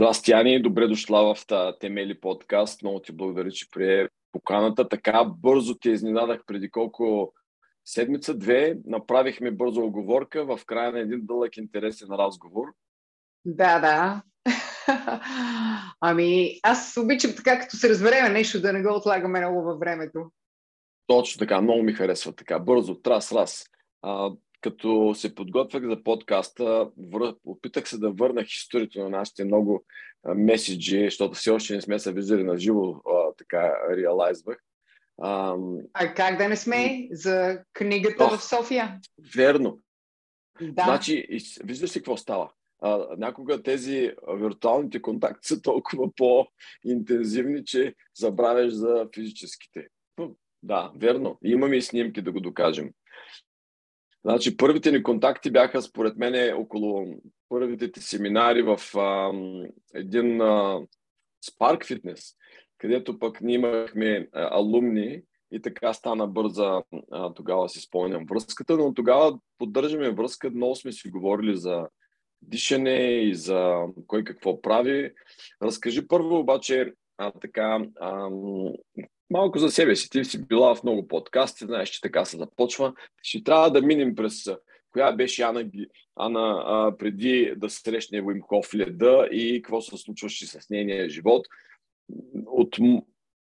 Здрасти, Ани. Добре дошла в Темели подкаст. Много ти благодаря, че прие поканата. Така бързо те изненадах преди колко седмица, две. Направихме бързо оговорка в края на един дълъг интересен разговор. Да, да. ами, аз обичам така, като се разбереме нещо, да не го отлагаме много във времето. Точно така, много ми харесва така. Бързо, трас, раз. А, като се подготвях за подкаста, вър... опитах се да върна историята на нашите много меседжи, защото все още не сме се виждали на живо, така реалайзвах. А, а как да не сме за книгата Ох, в София? Верно. Да. Значи, виждаш ли какво става? А, някога тези виртуалните контакти са толкова по-интензивни, че забравяш за физическите. Да, верно. Имаме и снимки да го докажем. Значи, първите ни контакти бяха, според мен, около първите ти семинари в а, един а, Spark Fitness, където пък ние имахме а, алумни и така стана бърза, а, тогава си спомням връзката, но тогава поддържаме връзка, много сме си говорили за дишане и за кой какво прави. Разкажи първо обаче а, така, а, малко за себе си. Ти си била в много подкасти, знаеш, че така се започва. Ще трябва да минем през коя беше Ана, Ана а, преди да срещне Уим Хоф леда и какво се случваше с нейния живот. От,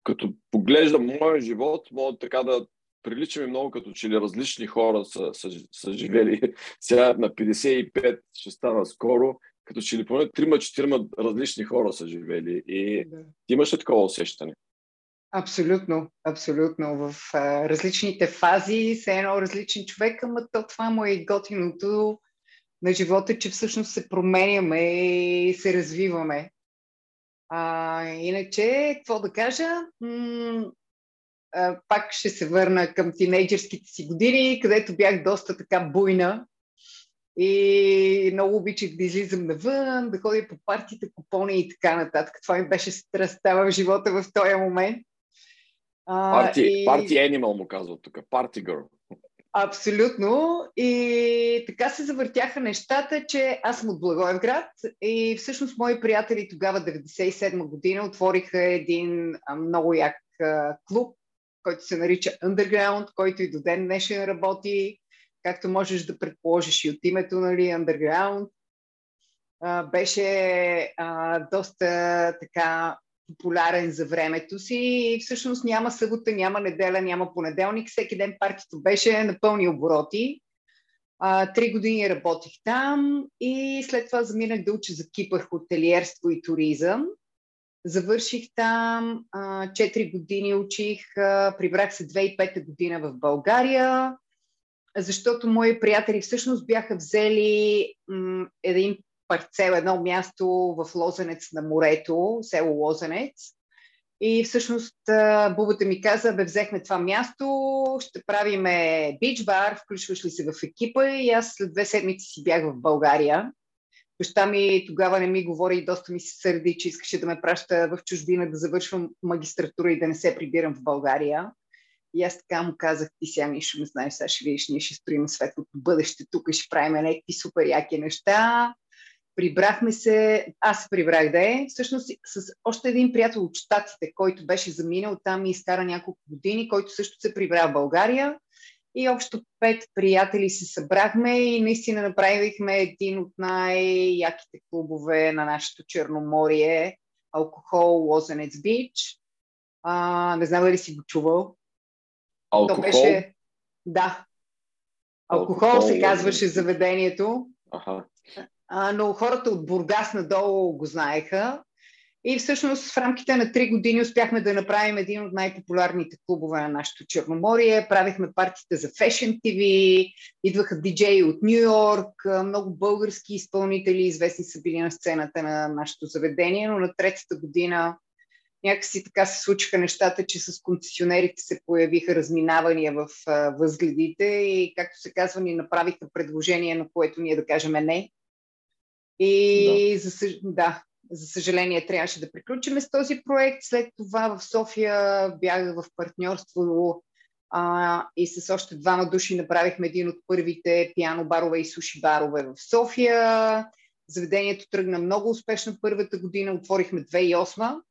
като поглеждам моя живот, мога така да приличаме много като че ли различни хора са, са, са живели. Сега на 55 ще стана скоро, като че ли поне 3-4 различни хора са живели. И да. имаш ли такова усещане? Абсолютно, абсолютно. В а, различните фази, се едно различен човек, ама то това му е готиното на живота, че всъщност се променяме и се развиваме. А, иначе, какво да кажа? М- а, пак ще се върна към тинейджерските си години, където бях доста така буйна и много обичах да излизам навън, да ходя по партиите, купони и така нататък. Това ми беше страстта в живота в този момент. Парти, и... парти Animal му казват тук. Party Girl. Абсолютно. И така се завъртяха нещата, че аз съм от Благоевград и всъщност мои приятели тогава, 97 година, отвориха един много як клуб, който се нарича Underground, който и до ден днешен работи, както можеш да предположиш и от името, нали, Underground. беше а, доста така популярен за времето си и всъщност няма събота, няма неделя, няма понеделник. Всеки ден партито беше на пълни обороти. А, три години работих там и след това заминах да уча за кипър, хотелиерство и туризъм. Завърших там, а, 4 години учих, а, прибрах се 2005 година в България, защото мои приятели всъщност бяха взели м- един парцел, едно място в Лозенец на морето, село Лозенец. И всъщност бубата ми каза, бе, взехме това място, ще правиме бич бар, включваш ли се в екипа и аз след две седмици си бях в България. Баща ми тогава не ми говори и доста ми се сърди, че искаше да ме праща в чужбина да завършвам магистратура и да не се прибирам в България. И аз така му казах, ти сега нищо не знаеш, сега ще видиш, ние ще строим светлото бъдеще тук, ще правим някакви супер яки неща прибрахме се, аз се прибрах да е, всъщност с още един приятел от Штатите, който беше заминал там и изкара няколко години, който също се прибра в България. И общо пет приятели се събрахме и наистина направихме един от най-яките клубове на нашето Черноморие, Алкохол Лозенец Бич. А, не знам дали си го чувал. Алкохол? То беше... Да. Алкохол, Алкохол се казваше заведението. Ага но хората от Бургас надолу го знаеха. И всъщност в рамките на 3 години успяхме да направим един от най-популярните клубове на нашето Черноморие. Правихме партиите за Fashion TV, идваха диджеи от Нью Йорк, много български изпълнители, известни са били на сцената на нашето заведение, но на третата година някакси така се случиха нещата, че с концесионерите се появиха разминавания в възгледите и, както се казва, ни направиха предложение, на което ние да кажем не. И да. За, да, за съжаление трябваше да приключим с този проект. След това в София бях в партньорство а, и с още двама души направихме един от първите пиано барове и суши барове в София. Заведението тръгна много успешно първата година, отворихме 2008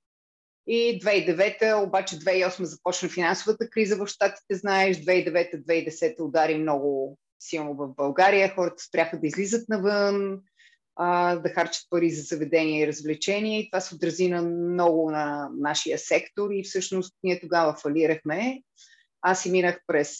и 2009 обаче 2008 започна финансовата криза в Штатите, знаеш, 2009-2010 удари много силно в България, хората спряха да излизат навън, а, да харчат пари за заведения и развлечения и това се отрази на много на нашия сектор и всъщност ние тогава фалирахме. Аз си минах през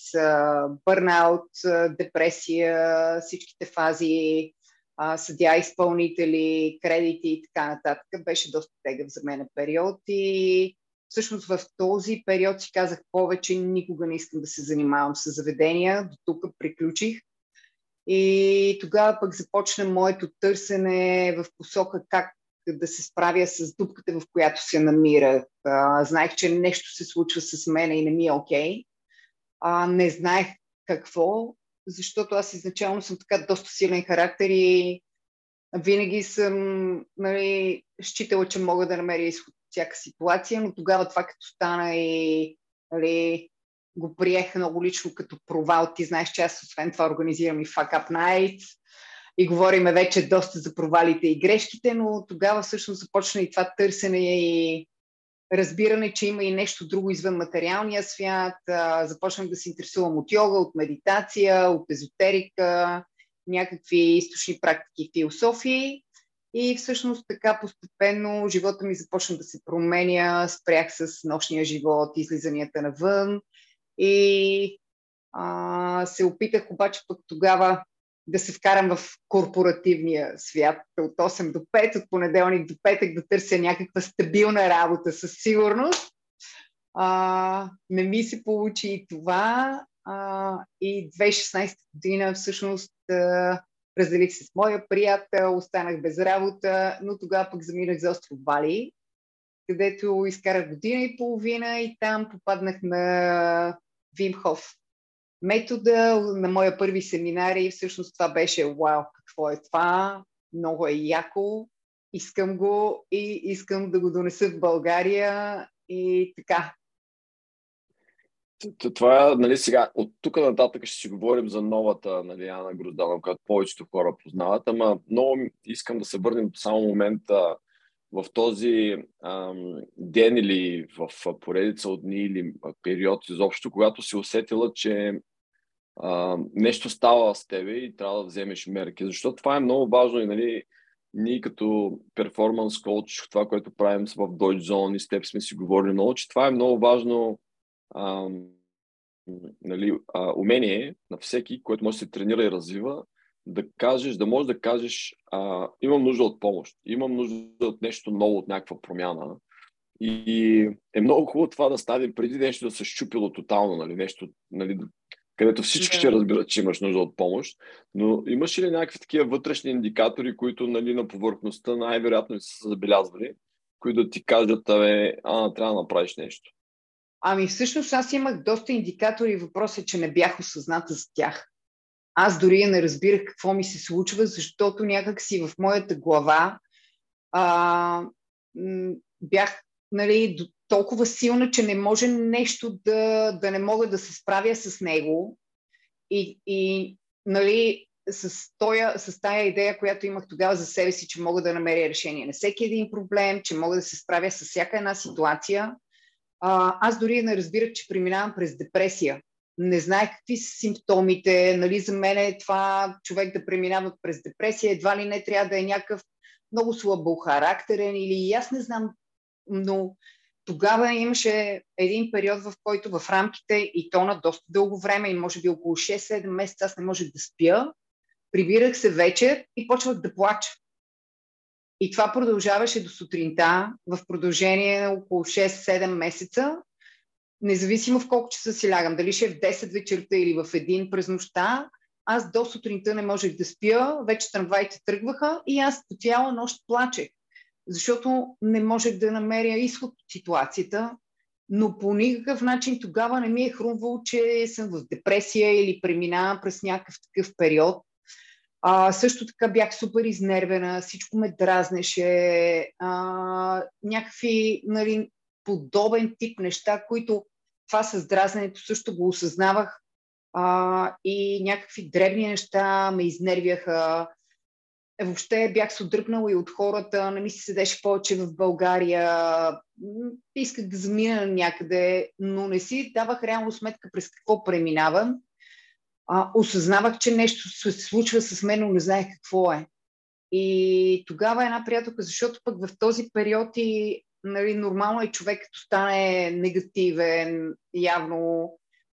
бърнаут, депресия, всичките фази, а, съдя изпълнители, кредити и така нататък. Беше доста тегъв за мен период и всъщност в този период си казах повече, никога не искам да се занимавам с заведения. До тук приключих. И тогава пък започна моето търсене в посока как да се справя с дупката, в която се намира. знаех, че нещо се случва с мен и не ми е окей. Okay. не знаех какво, защото аз изначално съм така доста силен характер и винаги съм нали, считала, че мога да намеря изход от всяка ситуация, но тогава това като стана и нали, го приех много лично като провал. Ти знаеш, че аз освен това организирам и Fuck Up Night и говориме вече доста за провалите и грешките, но тогава всъщност започна и това търсене и разбиране, че има и нещо друго извън материалния свят. Започнах да се интересувам от йога, от медитация, от езотерика, някакви източни практики и философии. И всъщност така постепенно живота ми започна да се променя, спрях с нощния живот, излизанията навън и а, се опитах обаче пък тогава да се вкарам в корпоративния свят от 8 до 5, от понеделник до петък да търся някаква стабилна работа със сигурност. А, не ми се получи и това. А, и 2016 година всъщност а, разделих се с моя приятел, останах без работа, но тогава пък заминах за остров Бали, където изкарах година и половина и там попаднах на Вимхов метода на моя първи семинар и всъщност това беше вау, какво е това, много е яко, искам го и искам да го донеса в България и така. Това е, нали, сега, от тук нататък ще си говорим за новата нали, Ана Груздана, която повечето хора познават, ама много искам да се върнем само момента в този ам, ден или в поредица от дни или период изобщо, когато си усетила, че а, нещо става с тебе и трябва да вземеш мерки. Защото това е много важно и нали, ние като перформанс коуч, това, което правим в Deutsche Zone и с теб сме си говорили много, че това е много важно а, нали, а, умение на всеки, който може да се тренира и развива, да кажеш, да можеш да кажеш, а, имам нужда от помощ, имам нужда от нещо ново, от някаква промяна. И е много хубаво това да стане преди нещо да се щупило тотално, нали, нещо, нали, където всички ще разберат, че имаш нужда от помощ. Но имаш ли някакви такива вътрешни индикатори, които нали, на повърхността най-вероятно са забелязвали, които да ти кажат, абе, а, трябва да направиш нещо? Ами всъщност аз имах доста индикатори. Въпросът е, че не бях осъзната за тях. Аз дори не разбирах какво ми се случва, защото някак си в моята глава а, бях нали, толкова силна, че не може нещо да, да не мога да се справя с него. И, и нали, с, тоя, с тая идея, която имах тогава за себе си, че мога да намеря решение на всеки един проблем, че мога да се справя с всяка една ситуация, а, аз дори не разбирах, че преминавам през депресия. Не знаех какви са симптомите. Нали, за мен е това човек да преминава през депресия. Едва ли не трябва да е някакъв много слабохарактерен или аз не знам, но тогава имаше един период, в който в рамките и то на доста дълго време, и може би около 6-7 месеца, аз не можех да спя. Прибирах се вечер и почвах да плача. И това продължаваше до сутринта, в продължение на около 6-7 месеца, независимо в колко часа си лягам, дали ще е в 10 вечерта или в един през нощта, аз до сутринта не можех да спя, вече трамваите тръгваха и аз по цяла нощ плачех защото не можех да намеря изход от ситуацията, но по никакъв начин тогава не ми е хрумвало, че съм в депресия или преминавам през някакъв такъв период. А, също така бях супер изнервена, всичко ме дразнеше, а, някакви нали, подобен тип неща, които това с дразненето също го осъзнавах а, и някакви дребни неща ме изнервяха въобще бях се отдръпнала и от хората, не ми се седеше повече в България, исках да замина някъде, но не си давах реално сметка през какво преминавам. А, осъзнавах, че нещо се случва с мен, но не знаех какво е. И тогава една приятелка, защото пък в този период и нали, нормално е човек, като стане негативен, явно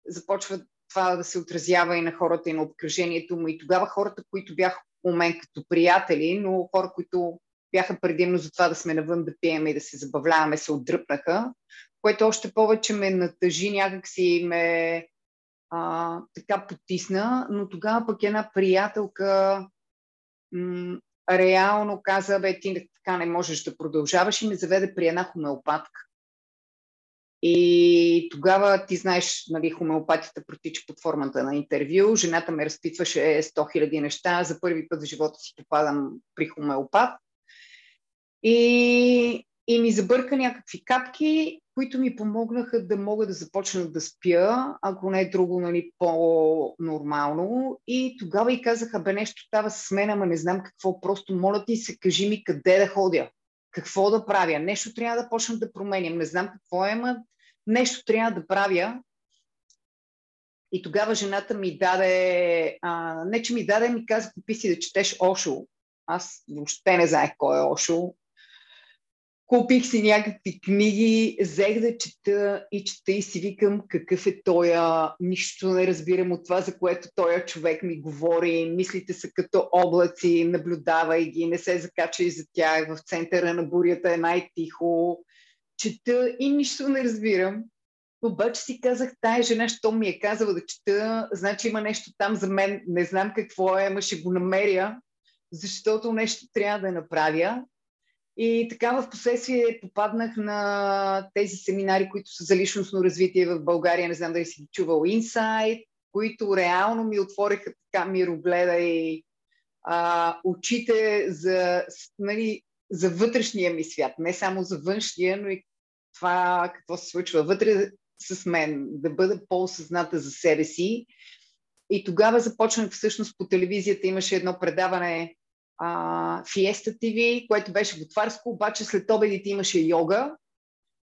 започва това да се отразява и на хората, и на обкръжението му. И тогава хората, които бяха у мен като приятели, но хора, които бяха предимно за това да сме навън да пием и да се забавляваме, се отдръпнаха, което още повече ме натъжи, някакси ме а, така потисна, но тогава пък една приятелка м- реално каза, бе, ти така не можеш да продължаваш и ме заведе при една хомеопатка. И тогава ти знаеш, нали, хомеопатията протича под формата на интервю. Жената ме разпитваше 100 000 неща. За първи път в живота си попадам при хомеопат. И, и ми забърка някакви капки, които ми помогнаха да мога да започна да спя, ако не е друго, нали, по-нормално. И тогава и казаха, бе, нещо става с мен, ама не знам какво, просто моля ти се, кажи ми къде да ходя, какво да правя, нещо трябва да почна да променям, не знам какво е, ама нещо трябва да правя. И тогава жената ми даде, а, не че ми даде, ми каза, купи си да четеш Ошо. Аз въобще не знаех кой е Ошо. Купих си някакви книги, взех да чета и чета и си викам какъв е тоя, нищо не разбирам от това, за което тоя човек ми говори, мислите са като облаци, наблюдавай ги, не се закачай за тях, в центъра на бурята е най-тихо, чета и нищо не разбирам. Обаче си казах, тая жена, що ми е казала да чета, значи има нещо там за мен, не знам какво е, ама ще го намеря, защото нещо трябва да направя. И така в последствие попаднах на тези семинари, които са за личностно развитие в България, не знам дали си ги чувал, Insight, които реално ми отвориха така мирогледа и а, очите за, нали, за вътрешния ми свят, не само за външния, но и това какво се случва вътре с мен, да бъда по-осъзната за себе си. И тогава започнах всъщност по телевизията, имаше едно предаване а, Fiesta TV, което беше готварско, обаче след обедите имаше йога.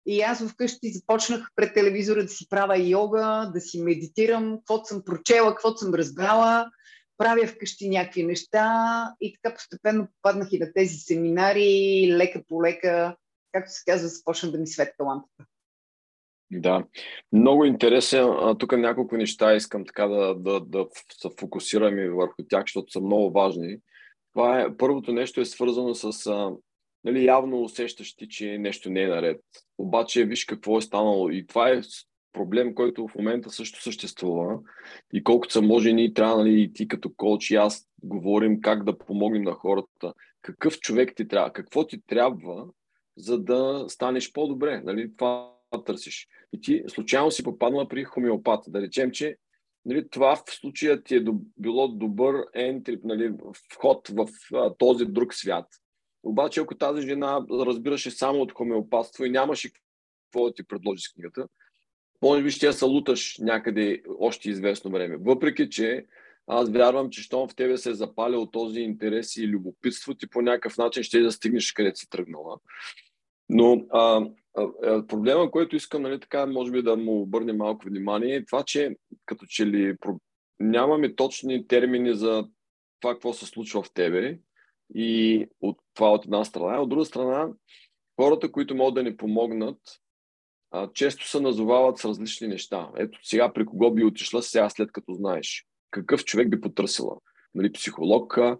И аз вкъщи започнах пред телевизора да си правя йога, да си медитирам, каквото съм прочела, каквото съм разбрала, правя вкъщи някакви неща и така постепенно попаднах и на тези семинари, лека по лека, както се казва, започна да ми светка лампата. Да, много интересен. Тук няколко неща искам така да, да, да се фокусирам и върху тях, защото са много важни. Това е, първото нещо е свързано с а, нали, явно усещаш ти, че нещо не е наред. Обаче виж какво е станало. И това е проблем, който в момента също съществува. И колкото са може, ние трябва, нали, и ти като коуч и аз говорим как да помогнем на хората. Какъв човек ти трябва? Какво ти трябва, за да станеш по-добре? Нали? Това търсиш. И ти случайно си попаднала при хомеопат. Да речем, че нали, това в случая ти е било добър entry, нали, вход в а, този друг свят. Обаче, ако тази жена разбираше само от хомеопатство и нямаше какво да ти предложи с книгата, може би ще се луташ някъде още известно време. Въпреки, че аз вярвам, че щом в тебе се е запалил този интерес и любопитство, ти по някакъв начин ще да стигнеш където си тръгнала. Но а, проблема, който искам, нали, така, може би да му обърне малко внимание, е това, че като че ли нямаме точни термини за това, какво се случва в тебе и от това от една страна. От друга страна, хората, които могат да ни помогнат, а, често се назовават с различни неща. Ето сега при кого би отишла сега след като знаеш. Какъв човек би потърсила? Нали, психолог, а,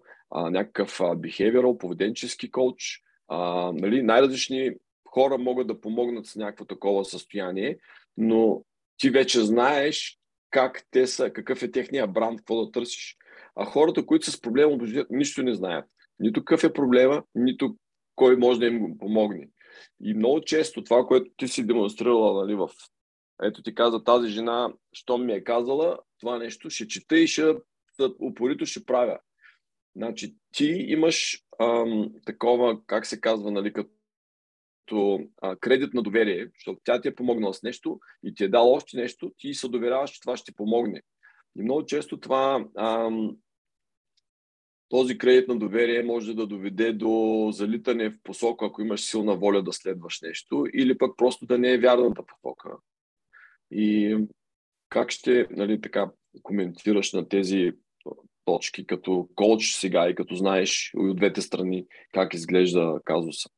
някакъв а, behavioral, поведенчески коуч, а, нали, най-различни хора могат да помогнат с някакво такова състояние, но ти вече знаеш как те са, какъв е техния бранд, какво да търсиш. А хората, които са с проблема, нищо не знаят. Нито какъв е проблема, нито кой може да им помогне. И много често това, което ти си демонстрирала нали, в... Ето ти каза тази жена, що ми е казала, това нещо ще чета и ще упорито ще правя. Значи ти имаш ам, такова, как се казва, нали, като а, кредит на доверие, защото тя ти е помогнала с нещо и ти е дала още нещо, ти се доверяваш, че това ще ти помогне. И много често това ам, този кредит на доверие може да доведе до залитане в посока, ако имаш силна воля да следваш нещо, или пък просто да не е вярната посока. И как ще нали, така, коментираш на тези точки като коуч сега и като знаеш от двете страни как изглежда казуса?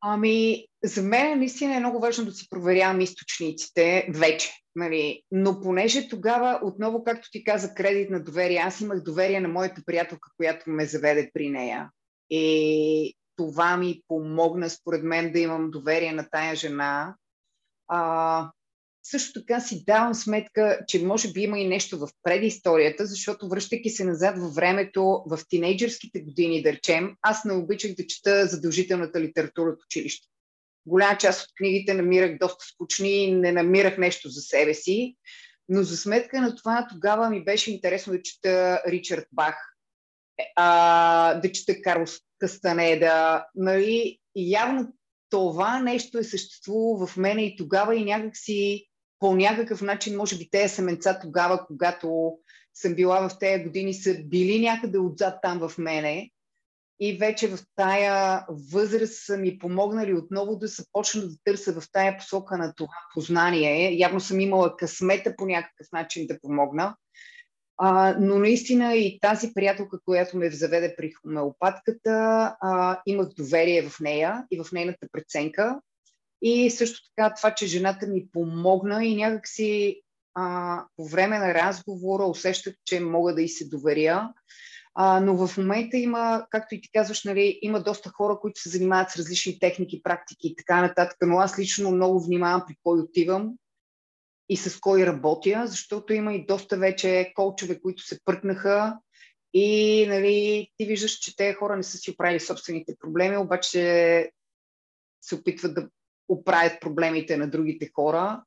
Ами, за мен наистина е много важно да си проверявам източниците вече. Нали? Но понеже тогава, отново, както ти каза, кредит на доверие, аз имах доверие на моята приятелка, която ме заведе при нея. И това ми помогна, според мен, да имам доверие на тая жена. А, също така си давам сметка, че може би има и нещо в предисторията, защото връщайки се назад във времето, в тинейджърските години, да речем, аз не обичах да чета задължителната литература от училище. Голяма част от книгите намирах доста скучни и не намирах нещо за себе си, но за сметка на това тогава ми беше интересно да чета Ричард Бах, а, да чета Карлос Кастанеда, нали, и явно това нещо е съществувало в мене и тогава и някак си по някакъв начин, може би тези семенца тогава, когато съм била в тези години, са били някъде отзад там в мене и вече в тая възраст са ми помогнали отново да започна да търся в тая посока на това познание. Явно съм имала късмета по някакъв начин да помогна. А, но наистина и тази приятелка, която ме заведе при хомеопатката, а, имах доверие в нея и в нейната преценка. И също така това, че жената ми помогна и някакси а, по време на разговора усещах, че мога да и се доверя. А, но в момента има, както и ти казваш, нали, има доста хора, които се занимават с различни техники, практики и така нататък, но аз лично много внимавам при кой отивам и с кой работя, защото има и доста вече колчове, които се пръкнаха и нали, ти виждаш, че те хора не са си оправили собствените проблеми, обаче се опитват да оправят проблемите на другите хора.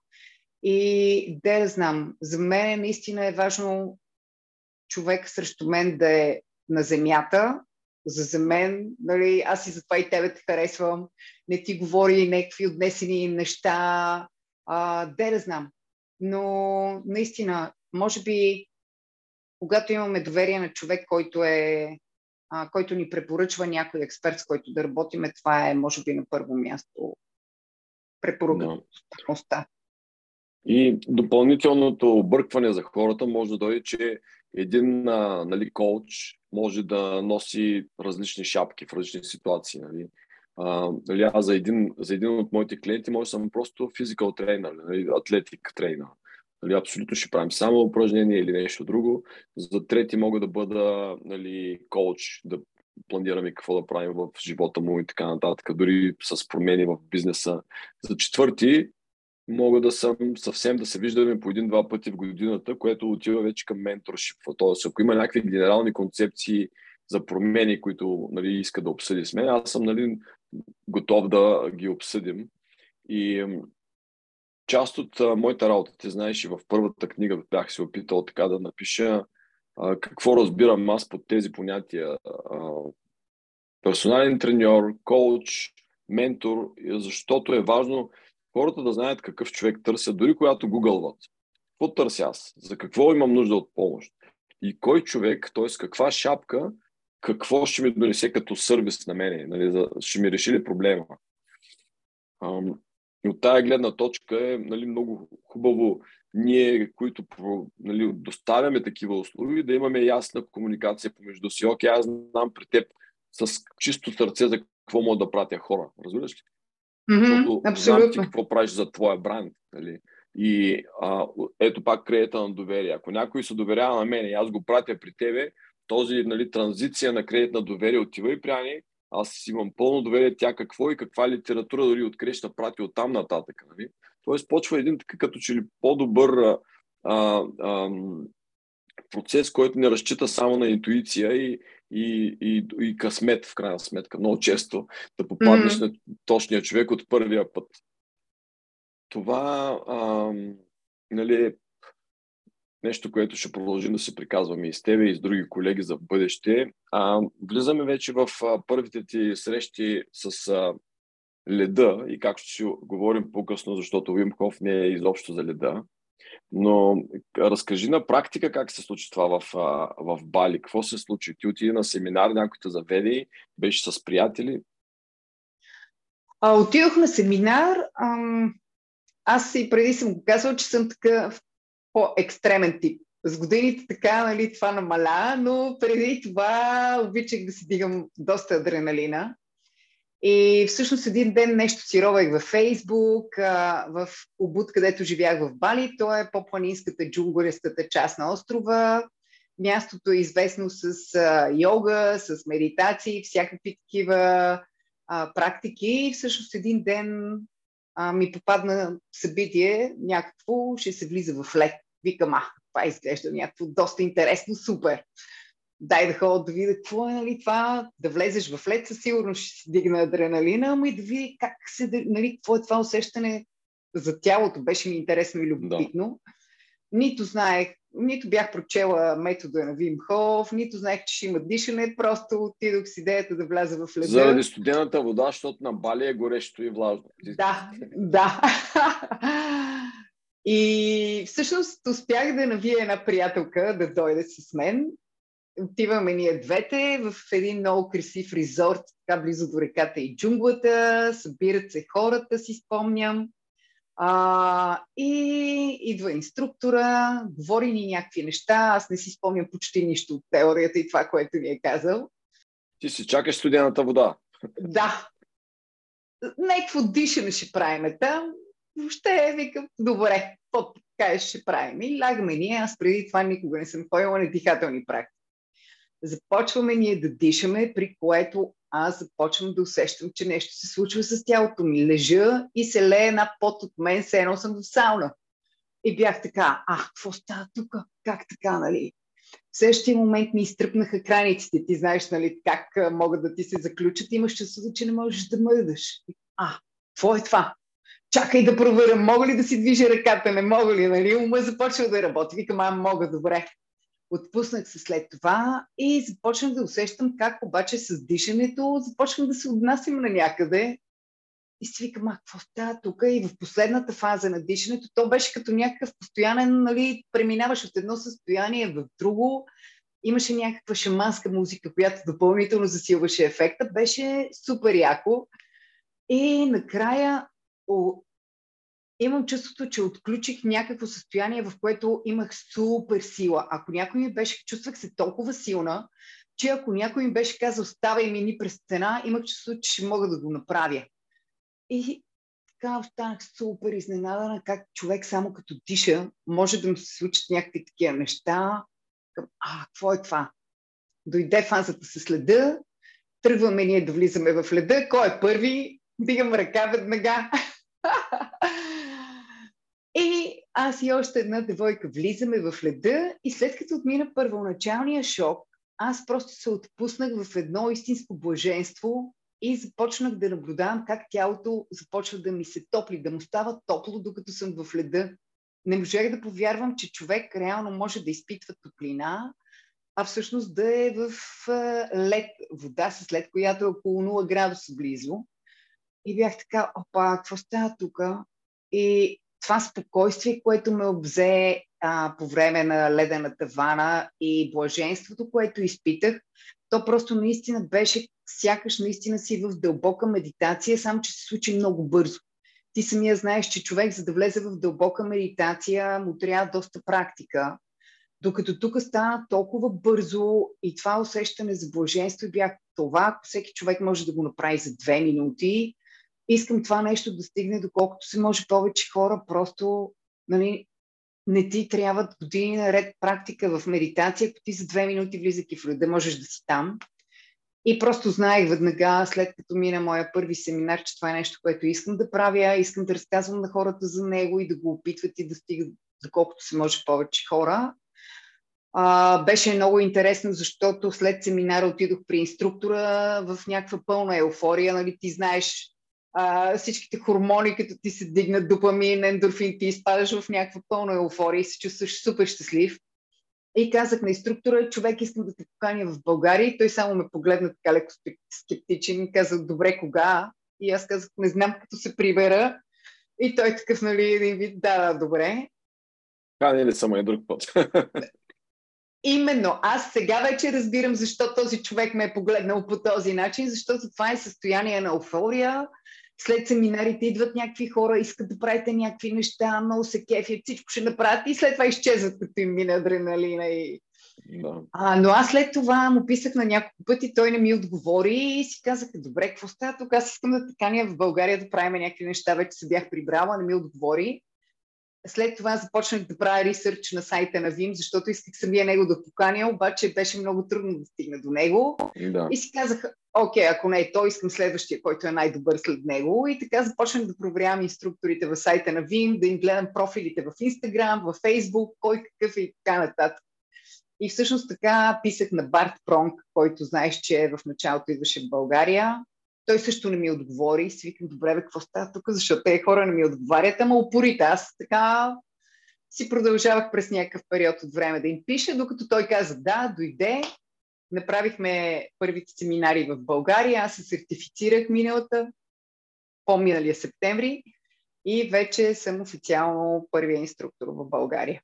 И да не знам, за мен наистина е важно човек срещу мен да е на земята, за, мен, нали, аз и затова и тебе те харесвам, не ти говори някакви отнесени неща, а, де да знам. Но наистина, може би, когато имаме доверие на човек, който е а, който ни препоръчва някой експерт, с който да работиме, това е, може би, на първо място препоръкността. Да. И допълнителното объркване за хората може да дойде, че един а, нали, коуч може да носи различни шапки в различни ситуации. Нали. А, нали, аз за един, за един от моите клиенти може да съм просто физикал тренер, нали, атлетик тренер. Нали, абсолютно ще правим само упражнение или нещо друго. За трети мога да бъда нали, коуч, да планираме какво да правим в живота му и така нататък, дори с промени в бизнеса. За четвърти мога да съм съвсем да се виждаме по един-два пъти в годината, което отива вече към менторшип. Тоест, ако има някакви генерални концепции за промени, които нали, иска да обсъди с мен, аз съм нали, готов да ги обсъдим. И част от а, моята работа, ти знаеш, и в първата книга бях се опитал така да напиша а, какво разбирам аз под тези понятия. А, персонален треньор, коуч, ментор, защото е важно хората да знаят какъв човек търсят, дори когато гугълват. Какво търся аз? За какво имам нужда от помощ? И кой човек, т.е. каква шапка, какво ще ми донесе като сервис на мене? Нали, ще ми реши ли проблема? И от тая гледна точка е нали, много хубаво ние, които нали, доставяме такива услуги, да имаме ясна комуникация помежду си. Окей, аз знам при теб с чисто сърце за какво мога да пратя хора. Разбираш ли? Mm-hmm, Защото абсолютно. знам ти какво правиш за твоя бранд. Нали? И а, ето пак кредита на доверие. Ако някой се доверява на мен и аз го пратя при тебе, този нали, транзиция на кредит на доверие отива и пряни, аз имам пълно доверие тя какво и каква литература дори открие ще прати от там нататък. Нали? Тоест почва един така като че ли по-добър а, а, процес, който не разчита само на интуиция и, и, и, и късмет, в крайна сметка. Много често да попаднеш mm-hmm. на точния човек от първия път. Това а, нали, е нещо, което ще продължим да се приказваме и с тебе и с други колеги за бъдеще. А, влизаме вече в а, първите ти срещи с а, леда и как ще си говорим по-късно, защото Вим Хоф не е изобщо за леда. Но разкажи на практика как се случи това в, в Бали. Какво се случи? Ти отиди на семинар, някой те заведе, беше с приятели. А, отидох на семинар. Ам, аз и преди съм го казвал, че съм такъв по-екстремен тип. С годините така, нали, това намаля, но преди това обичах да си дигам доста адреналина. И всъщност един ден нещо си ровех във Фейсбук, в Обуд, където живях в Бали. То е по-планинската джунгурестата част на острова. Мястото е известно с йога, с медитации, всякакви такива практики. И всъщност един ден ми попадна събитие някакво, ще се влиза в лед. Викам, а, това изглежда някакво доста интересно, супер дай да ходя да видя какво е нали, това, да влезеш в лед, със сигурност ще си дигна адреналина, ама и да видя как се, нали, какво е това усещане за тялото. Беше ми интересно и любопитно. Да. Нито знаех, нито бях прочела метода на Вим Хоф, нито знаех, че ще има дишане, просто отидох с идеята да вляза в леда. Заради студената вода, защото на Бали е горещо и влажно. Да, да. И всъщност успях да навия една приятелка да дойде с мен отиваме ние двете в един много красив резорт, така близо до реката и джунглата, събират се хората, си спомням. А, и идва инструктора, говори ни някакви неща, аз не си спомням почти нищо от теорията и това, което ни е казал. Ти си чакаш студената вода. Да. Някакво дишане ще правиме там. Въобще викам, добре, какво така ще правим? И лягаме ние, аз преди това никога не съм ходила на дихателни практики започваме ние да дишаме, при което аз започвам да усещам, че нещо се случва с тялото ми. Лежа и се лее една пот от мен, се едно съм в сауна. И бях така, а, какво става тук? Как така, нали? В същия момент ми изтръпнаха краниците. Ти знаеш, нали, как могат да ти се заключат. Имаш чувството, че не можеш да мърдаш. А, какво е това? Чакай да проверя, мога ли да си движа ръката, не мога ли, нали? Ума започва да работи. Викам, а, мога, добре. Отпуснах се след това и започнах да усещам как обаче с дишането започнах да се отнасям на някъде. И си викам, а какво става тук? И в последната фаза на дишането, то беше като някакъв постоянен, нали, преминаваш от едно състояние в друго. Имаше някаква шаманска музика, която допълнително засилваше ефекта. Беше супер яко. И накрая имам чувството, че отключих някакво състояние, в което имах супер сила. Ако някой ми беше, чувствах се толкова силна, че ако някой ми беше казал, ставай мини през стена, имах чувството, че ще мога да го направя. И така останах супер изненадана как човек само като диша може да му се случат някакви такива неща. А, какво е това? Дойде фазата с леда, тръгваме ние да влизаме в леда. Кой е първи? Дигам ръка веднага. Аз и още една девойка влизаме в леда и след като отмина първоначалния шок, аз просто се отпуснах в едно истинско блаженство и започнах да наблюдавам как тялото започва да ми се топли, да му става топло, докато съм в леда. Не можех да повярвам, че човек реално може да изпитва топлина, а всъщност да е в лед, вода с лед, която е около 0 градуса близо. И бях така, опа, какво става тук? И това спокойствие, което ме обзе а, по време на ледената вана и блаженството, което изпитах, то просто наистина беше сякаш наистина си в дълбока медитация, само че се случи много бързо. Ти самия знаеш, че човек, за да влезе в дълбока медитация, му трябва доста практика. Докато тук стана толкова бързо и това усещане за блаженство бях това, ако всеки човек може да го направи за две минути, искам това нещо да стигне доколкото се може повече хора, просто нали, не ти трябват години наред практика в медитация, ако ти за две минути влизайки в рода можеш да си там. И просто знаех веднага, след като мина моя първи семинар, че това е нещо, което искам да правя, искам да разказвам на хората за него и да го опитват и да стигат доколкото се може повече хора. А, беше много интересно, защото след семинара отидох при инструктора в някаква пълна еуфория. Нали, ти знаеш, а, всичките хормони, като ти се дигнат допамин, ендорфин, ти изпадаш в някаква пълна еуфория и се чувстваш супер щастлив. И казах на инструктора, човек искам да те поканя в България. И той само ме погледна така леко скептичен и каза, добре, кога? И аз казах, не знам, като се прибера. И той такъв, нали, един вид, да, да, добре. Канили са и друг път. Именно. Аз сега вече разбирам защо този човек ме е погледнал по този начин, защото това е състояние на еуфория. След семинарите идват някакви хора, искат да правите някакви неща, много се кефят, всичко ще направят и след това изчезват, като им мине адреналина и да. А, но аз след това му писах на няколко пъти, той не ми отговори и си казах, добре, какво става тук? Аз искам да таканя в България да правим някакви неща, вече се бях прибрала, не ми отговори. След това започнах да правя ресърч на сайта на Вим, защото исках самия него да поканя, обаче беше много трудно да стигна до него. Да. И си казах, окей, ако не е той, искам следващия, който е най-добър след него. И така започнах да проверявам инструкторите в сайта на Вим, да им гледам профилите в Instagram, в Facebook, кой какъв е и така нататък. И всъщност така писах на Барт Пронг, който знаеш, че в началото идваше в България. Той също не ми отговори. Свикам, добре, бе, какво става тук, защото те хора не ми отговарят, ама упорите. Аз така си продължавах през някакъв период от време да им пиша, докато той каза да, дойде. Направихме първите семинари в България. Аз се сертифицирах миналата, по-миналия септември и вече съм официално първия инструктор в България.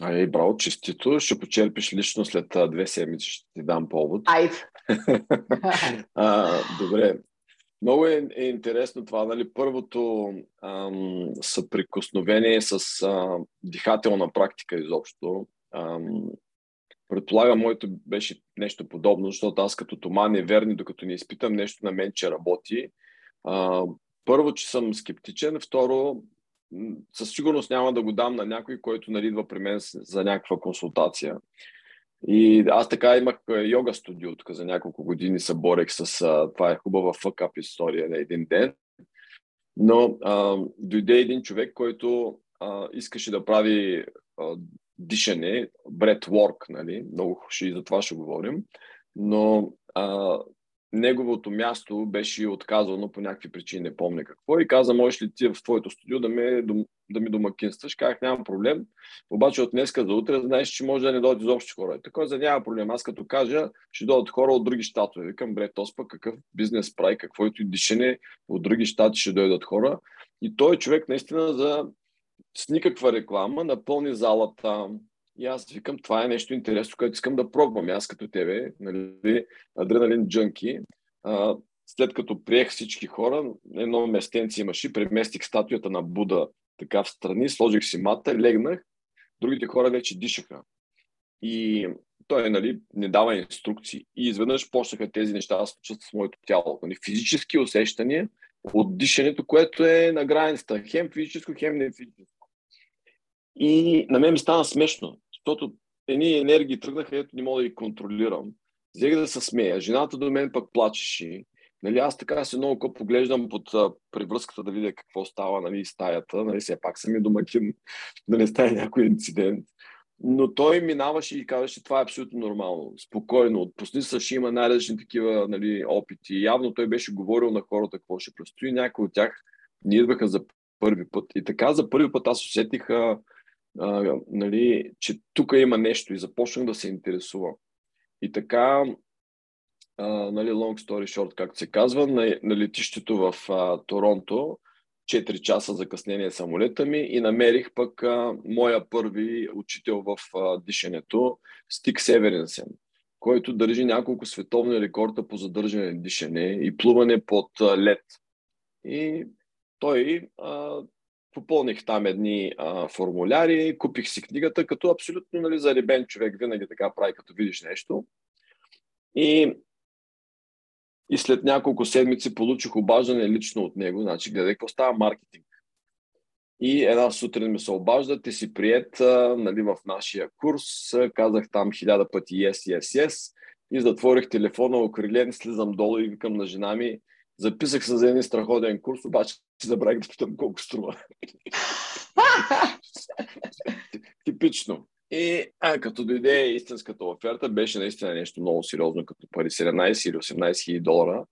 Ай, браво, честито. Ще почерпиш лично след две седмици. Ще ти дам повод. Ай! а, добре. Много е, е интересно това, нали? Първото ам, съприкосновение с а, дихателна практика изобщо. Ам, предполагам, моето беше нещо подобно, защото аз като Тома неверни, докато не изпитам нещо на мен, че работи. А, първо, че съм скептичен. Второ, със сигурност няма да го дам на някой, който нали, идва при мен за някаква консултация. И аз така имах йога студио тук за няколко години се борех с това е хубава фъкап история на един ден. Но а, дойде един човек, който а, искаше да прави а, дишане, work, нали? много ще и за това ще говорим. Но а, неговото място беше отказано по някакви причини, не помня какво. И каза, можеш ли ти в твоето студио да, ме, да ми домакинстваш? Казах, нямам проблем. Обаче от днеска за утре знаеш, че може да не дойдат изобщо хора. Така за няма проблем. Аз като кажа, ще дойдат хора от други щатове. Викам, бре, тоспа, какъв бизнес прави, каквото и дишене, от други щати ще дойдат хора. И той човек наистина за с никаква реклама напълни залата, и аз викам, това е нещо интересно, което искам да пробвам. Аз като тебе, нали, адреналин джънки, а, след като приех всички хора, едно местенце имаше, преместих статуята на Буда така в страни, сложих си мата, легнах, другите хора вече дишаха. И той нали, не дава инструкции. И изведнъж почнаха тези неща да случват с моето тяло. Нали, физически усещания от дишането, което е на границата. Хем физическо, хем не физическо. И на мен ми стана смешно защото едни енергии тръгнаха, ето не мога да ги контролирам. Взех да се смея. Жената до мен пък плачеше. Нали, аз така се много поглеждам под а, превръзката да видя какво става нали, стаята. Нали, все пак съм и домакин, да не стане някой инцидент. Но той минаваше и казваше, това е абсолютно нормално. Спокойно, отпусни се, ще има най-различни такива нали, опити. Явно той беше говорил на хората какво ще предстои. Някои от тях ни идваха за първи път. И така за първи път аз усетих а, нали, че тук има нещо и започнах да се интересувам. И така, а, нали, long story short, както се казва, на, на летището в а, Торонто, 4 часа закъснение самолета ми и намерих пък а, моя първи учител в а, дишането, Стик Северенсен, който държи няколко световни рекорда по задържане на дишане и плуване под а, лед. И той а, попълних там едни а, формуляри, купих си книгата, като абсолютно нали, заребен човек винаги така прави, като видиш нещо. И, и след няколко седмици получих обаждане лично от него, значи гледай какво става маркетинг. И една сутрин ми се обажда, ти си прият нали, в нашия курс, казах там хиляда пъти yes, yes, yes, и затворих телефона, окрилен, слизам долу и викам на жена ми, записах се за един страхотен курс, обаче забравих да питам колко струва. Типично. И а, като дойде истинската оферта, беше наистина нещо много сериозно, като пари 17 или 18 хиляди долара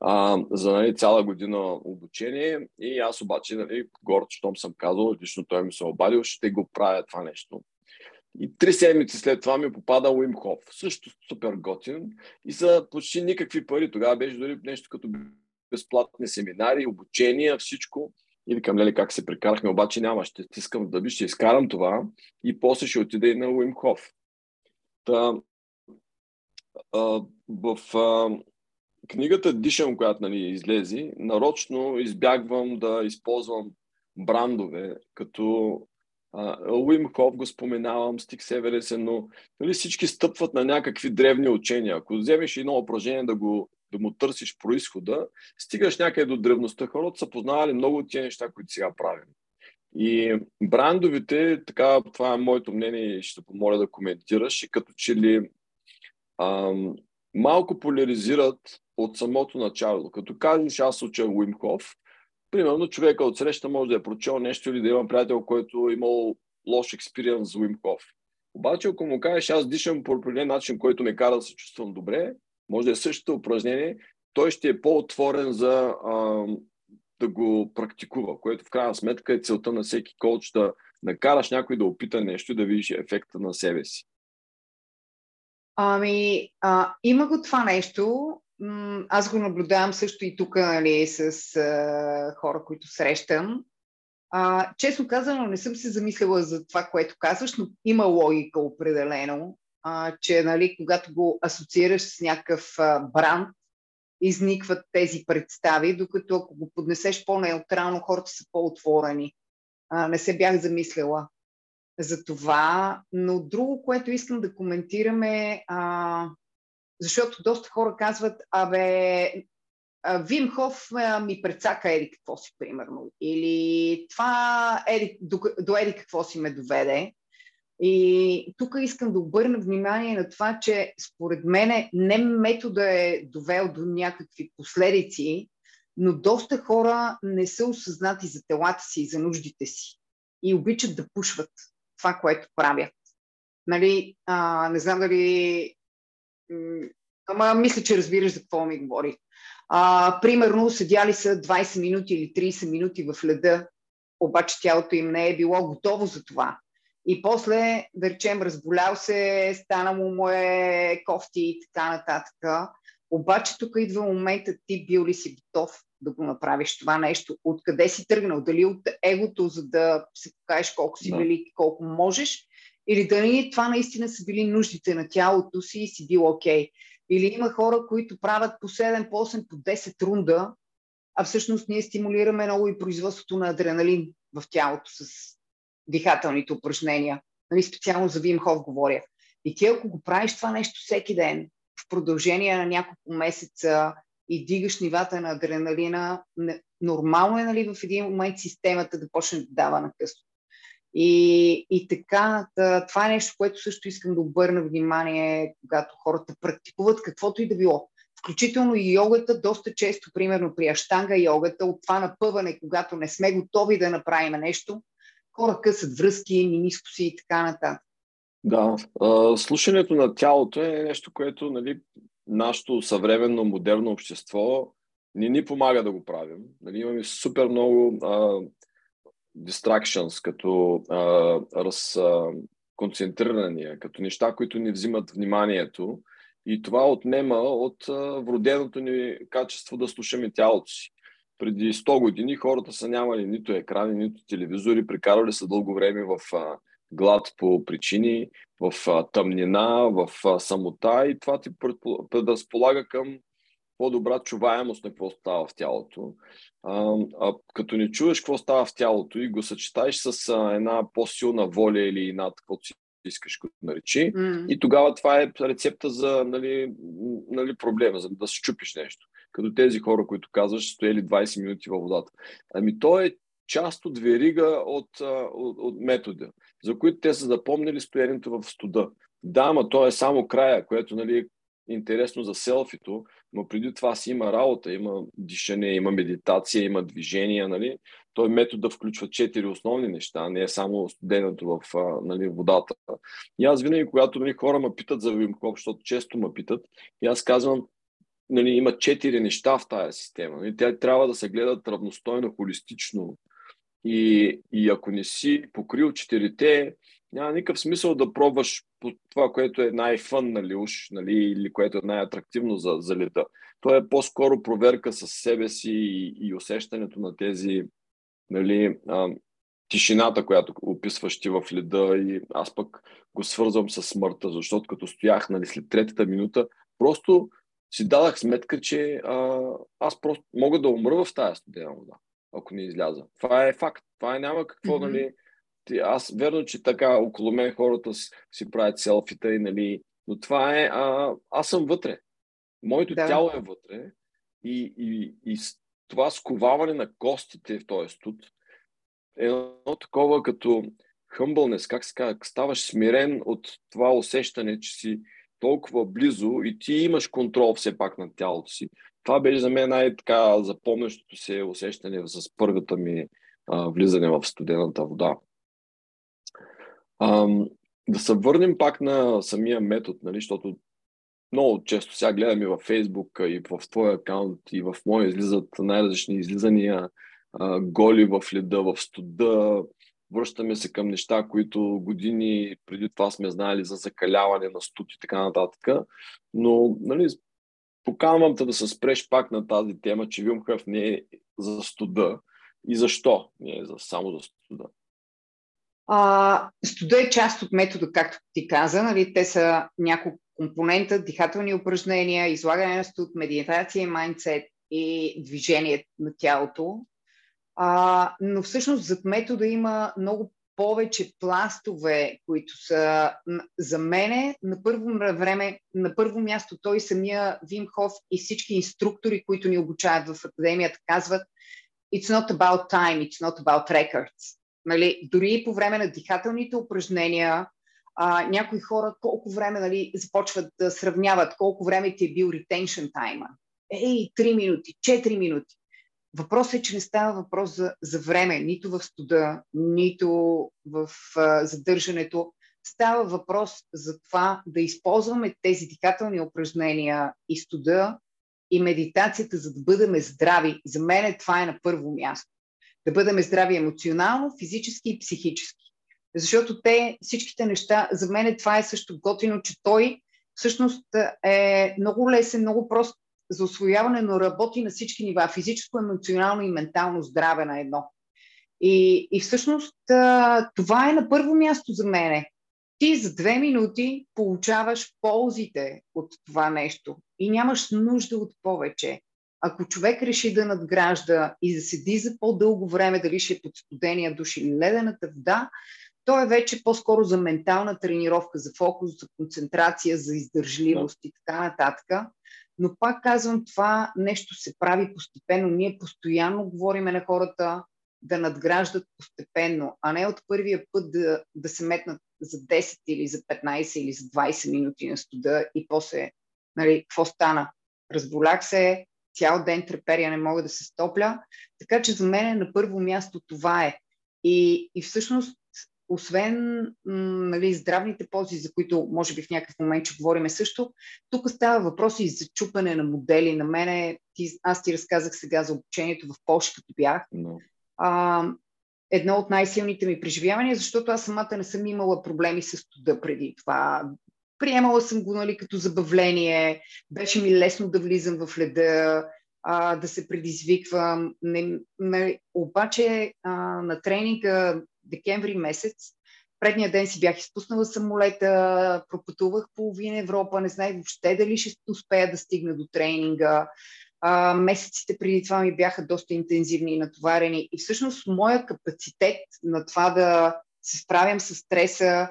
а, за нали, цяла година обучение. И аз обаче, нали, горд, щом съм казал, лично той ми се обадил, ще го правя това нещо. И три седмици след това ми попада Уим Хоф. Също супер готин. И са почти никакви пари. Тогава беше дори нещо като безплатни семинари, обучения, всичко. И викам, леле, как се прекарахме, обаче няма, ще стискам да би, ще изкарам това и после ще отида и на Уим Хоф. Та, а, в а, книгата Дишам, която нали, излезе, нарочно избягвам да използвам брандове, като Уим Хоф го споменавам, Стик Севересен, но нали, всички стъпват на някакви древни учения. Ако вземеш едно упражнение да, го, да му търсиш происхода, стигаш някъде до древността. Хората са познавали много от тези неща, които сега правим. И брандовите, така, това е моето мнение и ще помоля да коментираш, и като че ли ам, малко поляризират от самото начало. Като кажеш, аз уча Уим Хоф, примерно човека от среща може да е прочел нещо или да има приятел, който е имал лош експириенс с Уим Хоф. Обаче, ако му кажеш, аз дишам по определен начин, който ме кара да се чувствам добре, може да е същото упражнение, той ще е по-отворен за а, да го практикува, което в крайна сметка е целта на всеки коуч да накараш някой да опита нещо и да видиш ефекта на себе си. Ами, а, има го това нещо. Аз го наблюдавам също и тук нали, с а, хора, които срещам. А, честно казано, не съм се замислила за това, което казваш, но има логика определено, а, че нали, когато го асоциираш с някакъв а, бранд, изникват тези представи, докато ако го поднесеш по-неутрално, хората са по-отворени. А, не се бях замислила за това, но друго, което искам да коментираме, а, защото доста хора казват, абе, Вимхов ми прецака еди какво си, примерно. Или това еди, до, до еди какво си ме доведе. И тук искам да обърна внимание на това, че според мен не метода е довел до някакви последици, но доста хора не са осъзнати за телата си и за нуждите си и обичат да пушват това, което правят. Нали, а, не знам дали... Ама мисля, че разбираш за какво ми говори. А, примерно, седяли са 20 минути или 30 минути в леда, обаче тялото им не е било готово за това. И после, да речем, разболял се, стана му му е кофти и така нататък. Обаче тук идва момента ти бил ли си готов да го направиш това нещо. Откъде си тръгнал? Дали от егото, за да се покажеш колко си да. велик, колко можеш, или дали това наистина са били нуждите на тялото си и си бил окей. Okay. Или има хора, които правят по 7, по 8, по 10 рунда, а всъщност ние стимулираме много и производството на адреналин в тялото с дихателните упражнения. Нали, специално за Вим Хоф говоря. И ти ако го правиш това нещо всеки ден, в продължение на няколко месеца, и дигаш нивата на адреналина, нормално е нали, в един момент системата да почне да дава на късно. И, и така, това е нещо, което също искам да обърна внимание, когато хората практикуват каквото и да било. Включително и йогата, доста често, примерно при аштанга йогата, от това напъване, когато не сме готови да направим нещо, хора късат връзки, минискоси и така нататък. Да, слушането на тялото е нещо, което нали, нашето съвременно, модерно общество не ни помага да го правим. Нали, имаме супер много а, distractions, като а, раз, а, концентрирания, като неща, които ни взимат вниманието. И това отнема от а, вроденото ни качество да слушаме тялото си. Преди 100 години хората са нямали нито екрани, нито телевизори, прекарали са дълго време в а, глад по причини, в а, тъмнина, в а, самота и това ти предразполага към по-добра чуваемост на какво става в тялото. А, а като не чуваш какво става в тялото и го съчетаеш с а, една по-силна воля или над каквото си искаш го наречи, mm. и тогава това е рецепта за нали, нали, проблема, за да се чупиш нещо. Като тези хора, които казваш, стояли 20 минути във водата. Ами то е част от верига от, от, от метода, за които те са запомнили стоянето в студа. Да, ма то е само края, което нали, интересно за селфито, но преди това си има работа, има дишане, има медитация, има движение. Нали? Той да включва четири основни неща, не е само студеното в нали, водата. И аз винаги, когато нали, хора ме питат за Вимкоп, защото често ме питат, и аз казвам, нали, има четири неща в тази система. Нали? Те трябва да се гледат равностойно, холистично, и, и ако не си покрил четирите, няма никакъв смисъл да пробваш по това, което е най-фън, нали, уж, нали, или което е най-атрактивно за, за лета. То е по-скоро проверка с себе си и, и усещането на тези нали, а, тишината, която описваш ти в леда и аз пък го свързвам с смъртта, защото като стоях нали, след третата минута, просто си дадах сметка, че а, аз просто мога да умра в тази студена вода, ако не изляза. Това е факт. Това е няма какво, mm-hmm. нали, аз верно, че така около мен хората си, правят селфита и нали, но това е, а, аз съм вътре. Моето да. тяло е вътре и, и, и това сковаване на костите в този студ е едно такова като humbleness, как се казва, ставаш смирен от това усещане, че си толкова близо и ти имаш контрол все пак на тялото си. Това беше за мен най-така запомнящото се усещане с първата ми а, влизане в студената вода. А, да се върнем пак на самия метод, нали, защото много често сега гледам и във Фейсбук, и в твоя акаунт, и в моя излизат най-различни излизания, а, голи в леда, в студа, връщаме се към неща, които години преди това сме знали за закаляване на студ и така нататък. Но, нали, поканвам те да се спреш пак на тази тема, че Вилмхъв не е за студа. И защо не е за, само за студа? А, студа е част от метода, както ти каза. Нали? Те са няколко компонента, дихателни упражнения, излагане на студ, медитация майндсет и движение на тялото. А, но всъщност зад метода има много повече пластове, които са за мене на първо време, на първо място той самия Вим Хоф и всички инструктори, които ни обучават в академията, казват It's not about time, it's not about records. Нали, дори по време на дихателните упражнения, а, някои хора колко време нали, започват да сравняват, колко време ти е бил retention time. Ей, 3 минути, 4 минути. Въпросът е, че не става въпрос за, за време, нито в студа, нито в а, задържането. Става въпрос за това да използваме тези дихателни упражнения и студа и медитацията, за да бъдем здрави. За мен това е на първо място. Да бъдем здрави емоционално, физически и психически. Защото те, всичките неща, за мен това е също готино, че той всъщност е много лесен, много прост за освояване, но работи на всички нива физическо, емоционално и ментално здраве на едно. И, и всъщност това е на първо място за мене. Ти за две минути получаваш ползите от това нещо и нямаш нужда от повече. Ако човек реши да надгражда и да седи за по-дълго време, дали ще е под студения душ или ледената вода, то е вече по-скоро за ментална тренировка, за фокус, за концентрация, за издържливост и така нататък. Но пак казвам, това нещо се прави постепенно. Ние постоянно говориме на хората да надграждат постепенно, а не от първия път да, да се метнат за 10 или за 15 или за 20 минути на студа и после, нали, какво стана? Разболях се, цял ден треперя, не мога да се стопля. Така че за мен на първо място това е. И, и всъщност освен нали, здравните ползи, за които може би в някакъв момент ще говорим също, тук става въпрос и за чупане на модели. На мене, ти, аз ти разказах сега за обучението в Польша, като бях. No. А, едно от най-силните ми преживявания, защото аз самата не съм имала проблеми с студа преди това. Приемала съм го нали, като забавление, беше ми лесно да влизам в леда, а, да се предизвиквам. Не, не, обаче а, на тренинга декември месец. Предния ден си бях изпуснала самолета, пропътувах половина Европа, не знаех въобще дали ще успея да стигна до тренинга. А, месеците преди това ми бяха доста интензивни и натоварени. И всъщност моя капацитет на това да се справям с стреса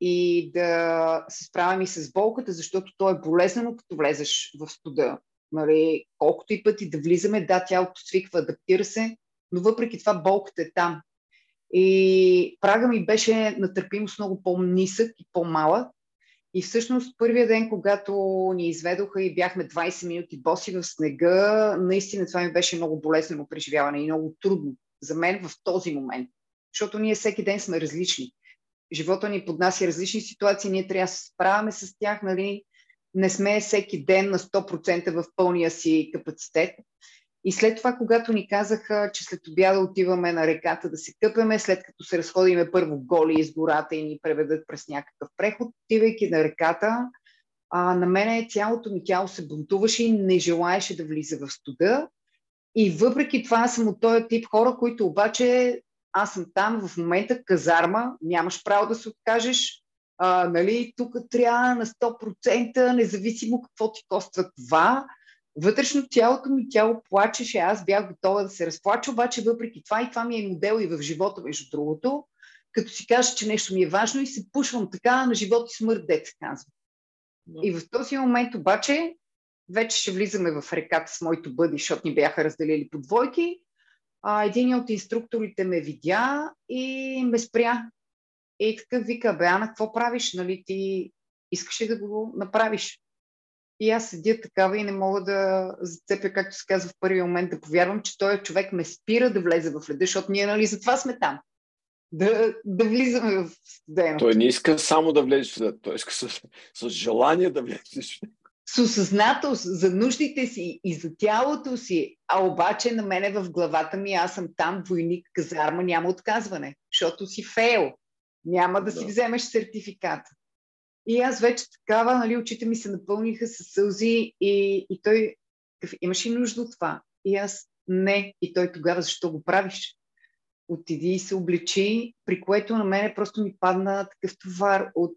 и да се справям и с болката, защото то е болезнено, като влезеш в студа. Нали, колкото и пъти да влизаме, да, тялото свиква, адаптира се, но въпреки това болката е там. И прага ми беше на търпимост много по-нисък и по-малък. И всъщност първия ден, когато ни изведоха и бяхме 20 минути боси в снега, наистина това ми беше много болезнено преживяване и много трудно за мен в този момент. Защото ние всеки ден сме различни. Живота ни поднася различни ситуации, ние трябва да се справяме с тях, нали? Не сме всеки ден на 100% в пълния си капацитет. И след това, когато ни казаха, че след обяда отиваме на реката да се къпеме, след като се разходиме първо голи из гората и ни преведат през някакъв преход, отивайки на реката, а, на мене цялото ми тяло се бунтуваше и не желаеше да влиза в студа. И въпреки това съм от този тип хора, които обаче аз съм там в момента казарма, нямаш право да се откажеш, а, нали, тук трябва на 100%, независимо какво ти коства това. Вътрешно тялото ми тяло плачеше, аз бях готова да се разплача, обаче въпреки това и това ми е модел и в живота, между другото, като си кажа, че нещо ми е важно и се пушвам така на живот и смърт, деца казвам. Да. И в този момент обаче вече ще влизаме в реката с моето бъди, защото ни бяха разделили по двойки. А, един от инструкторите ме видя и ме спря. И така вика, бе, Ана, какво правиш? Нали, ти искаш ли да го направиш? И аз седя такава и не мога да зацепя, както се казва в първия момент, да повярвам, че този човек ме спира да влезе в леда, защото ние, нали, затова сме там. Да, да влизаме в студеното. Той не иска само да влезеш в той иска с, с желание да влезеш с осъзнатост за нуждите си и за тялото си, а обаче на мене в главата ми аз съм там, войник, казарма, няма отказване, защото си фейл. Няма да, да. си вземеш сертификата. И аз вече такава, нали, очите ми се напълниха с сълзи и, и той, имаш ли нужда от това? И аз, не. И той тогава, защо го правиш? Отиди и се обличи, при което на мене просто ми падна такъв товар от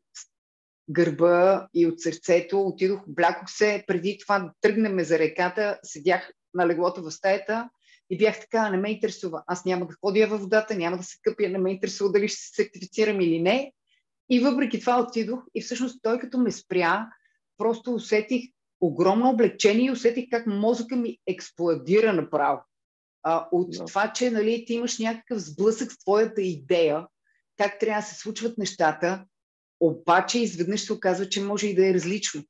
гърба и от сърцето. Отидох, облякох се, преди това да тръгнем за реката, седях на леглото в стаята и бях така, не ме интересува. Аз няма да ходя във водата, няма да се къпя, не ме интересува дали ще се сертифицирам или не. И въпреки това отидох и всъщност той като ме спря, просто усетих огромно облегчение и усетих как мозъка ми експлодира направо. А, от no. това, че нали, ти имаш някакъв сблъсък с твоята идея, как трябва да се случват нещата, обаче изведнъж се оказва, че може и да е различно.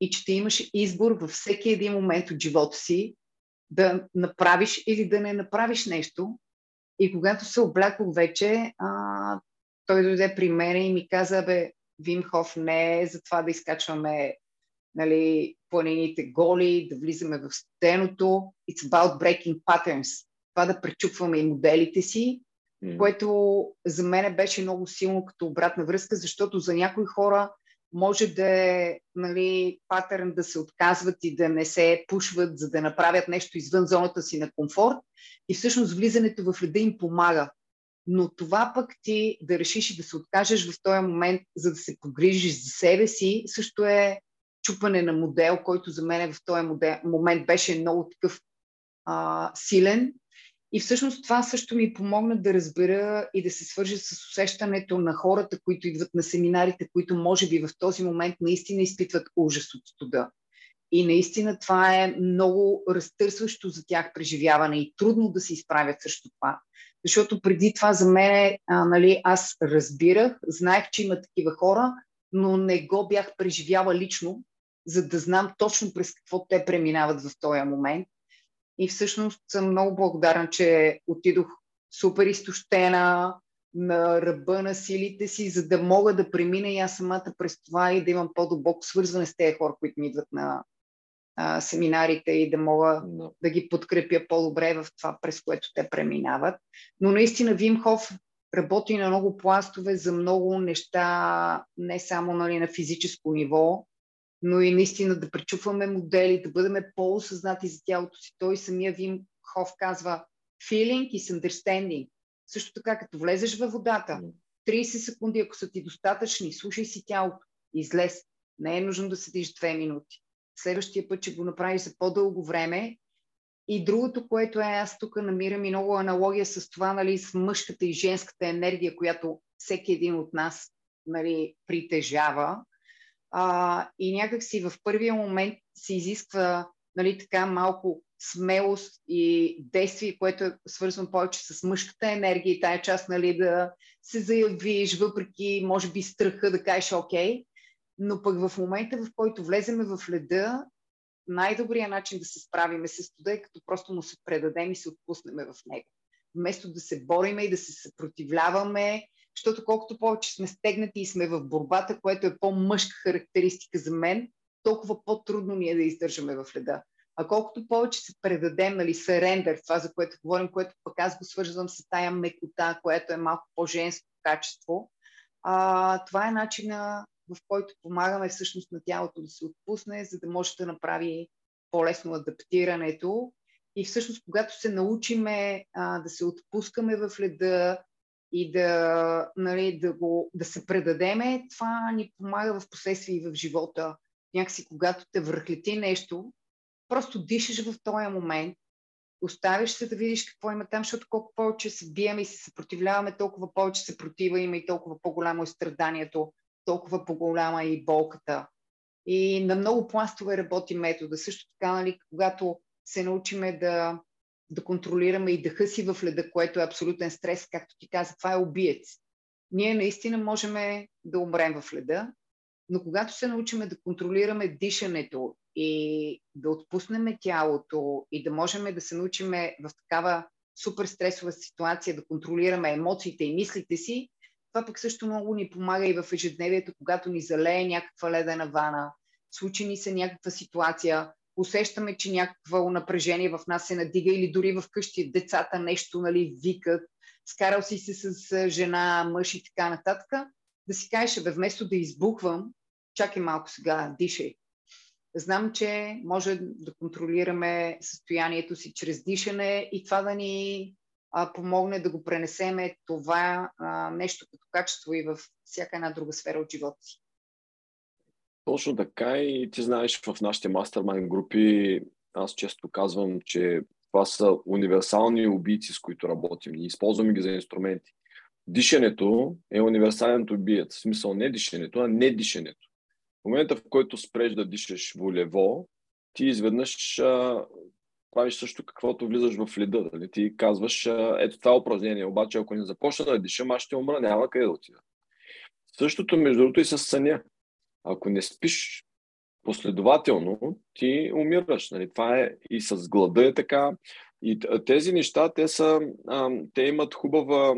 И че ти имаш избор във всеки един момент от живота си да направиш или да не направиш нещо. И когато се облякох вече, а, той дойде при мен и ми каза, бе, Вимхов не е за това да изкачваме нали, планините голи, да влизаме в стеното. It's about breaking patterns. Това да пречупваме и моделите си, което за мен беше много силно като обратна връзка, защото за някои хора може да е нали, патърн да се отказват и да не се пушват, за да направят нещо извън зоната си на комфорт. И всъщност влизането в леда им помага. Но това пък ти да решиш и да се откажеш в този момент, за да се погрижиш за себе си, също е чупане на модел, който за мен в този момент беше много такъв а, силен и всъщност това също ми помогна да разбера и да се свържа с усещането на хората, които идват на семинарите, които може би в този момент наистина изпитват ужас от студа. И наистина това е много разтърсващо за тях преживяване и трудно да се изправят срещу това. Защото преди това за мен, нали, аз разбирах, знаех, че има такива хора, но не го бях преживяла лично, за да знам точно през какво те преминават в този момент. И всъщност съм много благодарна, че отидох супер изтощена, на ръба на силите си, за да мога да премина и аз самата през това и да имам по-дълбоко свързване с тези хора, които ми идват на а, семинарите и да мога no. да ги подкрепя по-добре в това, през което те преминават. Но наистина Вимхов работи на много пластове за много неща, не само нали, на физическо ниво, но и наистина да пречупваме модели, да бъдем по-осъзнати за тялото си. Той самия Вим Хоф казва feeling is understanding. Също така, като влезеш във водата, 30 секунди, ако са ти достатъчни, слушай си тялото, излез. Не е нужно да седиш 2 минути. Следващия път, че го направиш за по-дълго време. И другото, което е, аз тук намирам и много аналогия с това, нали, с мъжката и женската енергия, която всеки един от нас нали, притежава а, и някак си в първия момент се изисква нали, така малко смелост и действие, което е свързвано повече с мъжката енергия и тая част нали, да се заявиш, въпреки може би страха да кажеш окей, но пък в момента, в който влеземе в леда, най-добрият начин да се справиме с студа е като просто му се предадем и се отпуснеме в него. Вместо да се бориме и да се съпротивляваме защото колкото повече сме стегнати и сме в борбата, което е по-мъжка характеристика за мен, толкова по-трудно ни е да издържаме в леда. А колкото повече се предадем, нали, серендър, това за което говорим, което пък аз го свързвам с тая мекота, което е малко по-женско качество, а, това е начина, в който помагаме всъщност на тялото да се отпусне, за да може да направи по-лесно адаптирането И всъщност, когато се научиме а, да се отпускаме в леда и да, нали, да, го, да се предадеме, това ни помага в последствие и в живота. Някакси, когато те върхлети нещо, просто дишаш в този момент, оставиш се да видиш какво има там, защото колко повече се биеме и се съпротивляваме, толкова повече се протива има и толкова по-голямо е страданието, толкова по-голяма е и болката. И на много пластове работи метода. Също така, нали, когато се научиме да, да контролираме и дъха си в леда, което е абсолютен стрес, както ти каза, това е убиец. Ние наистина можем да умрем в леда, но когато се научиме да контролираме дишането и да отпуснем тялото и да можем да се научим в такава супер стресова ситуация да контролираме емоциите и мислите си, това пък също много ни помага и в ежедневието, когато ни залее някаква ледена вана, случи ни се някаква ситуация, усещаме, че някакво напрежение в нас се надига или дори в къщи децата нещо нали, викат, скарал си се с жена, мъж и така нататък, да си кажеш, бе, вместо да избухвам, чакай малко сега, дишай. Знам, че може да контролираме състоянието си чрез дишане и това да ни а, помогне да го пренесеме това а, нещо като качество и в всяка една друга сфера от живота си. Точно така и ти знаеш в нашите мастермайн групи, аз често казвам, че това са универсални убийци, с които работим и използваме ги за инструменти. Дишането е универсален убиец. В смисъл не дишането, а не дишането. В момента, в който спреш да дишаш волево, ти изведнъж а, правиш също каквото влизаш в леда. Дали? Ти казваш, а, ето това упражнение, обаче ако не започна да дишам, аз ще умра, няма къде да отида. Същото, между другото, и с съня. Ако не спиш последователно, ти умираш. Нали? Това е и с глада е така. И тези неща, те, са, те имат хубава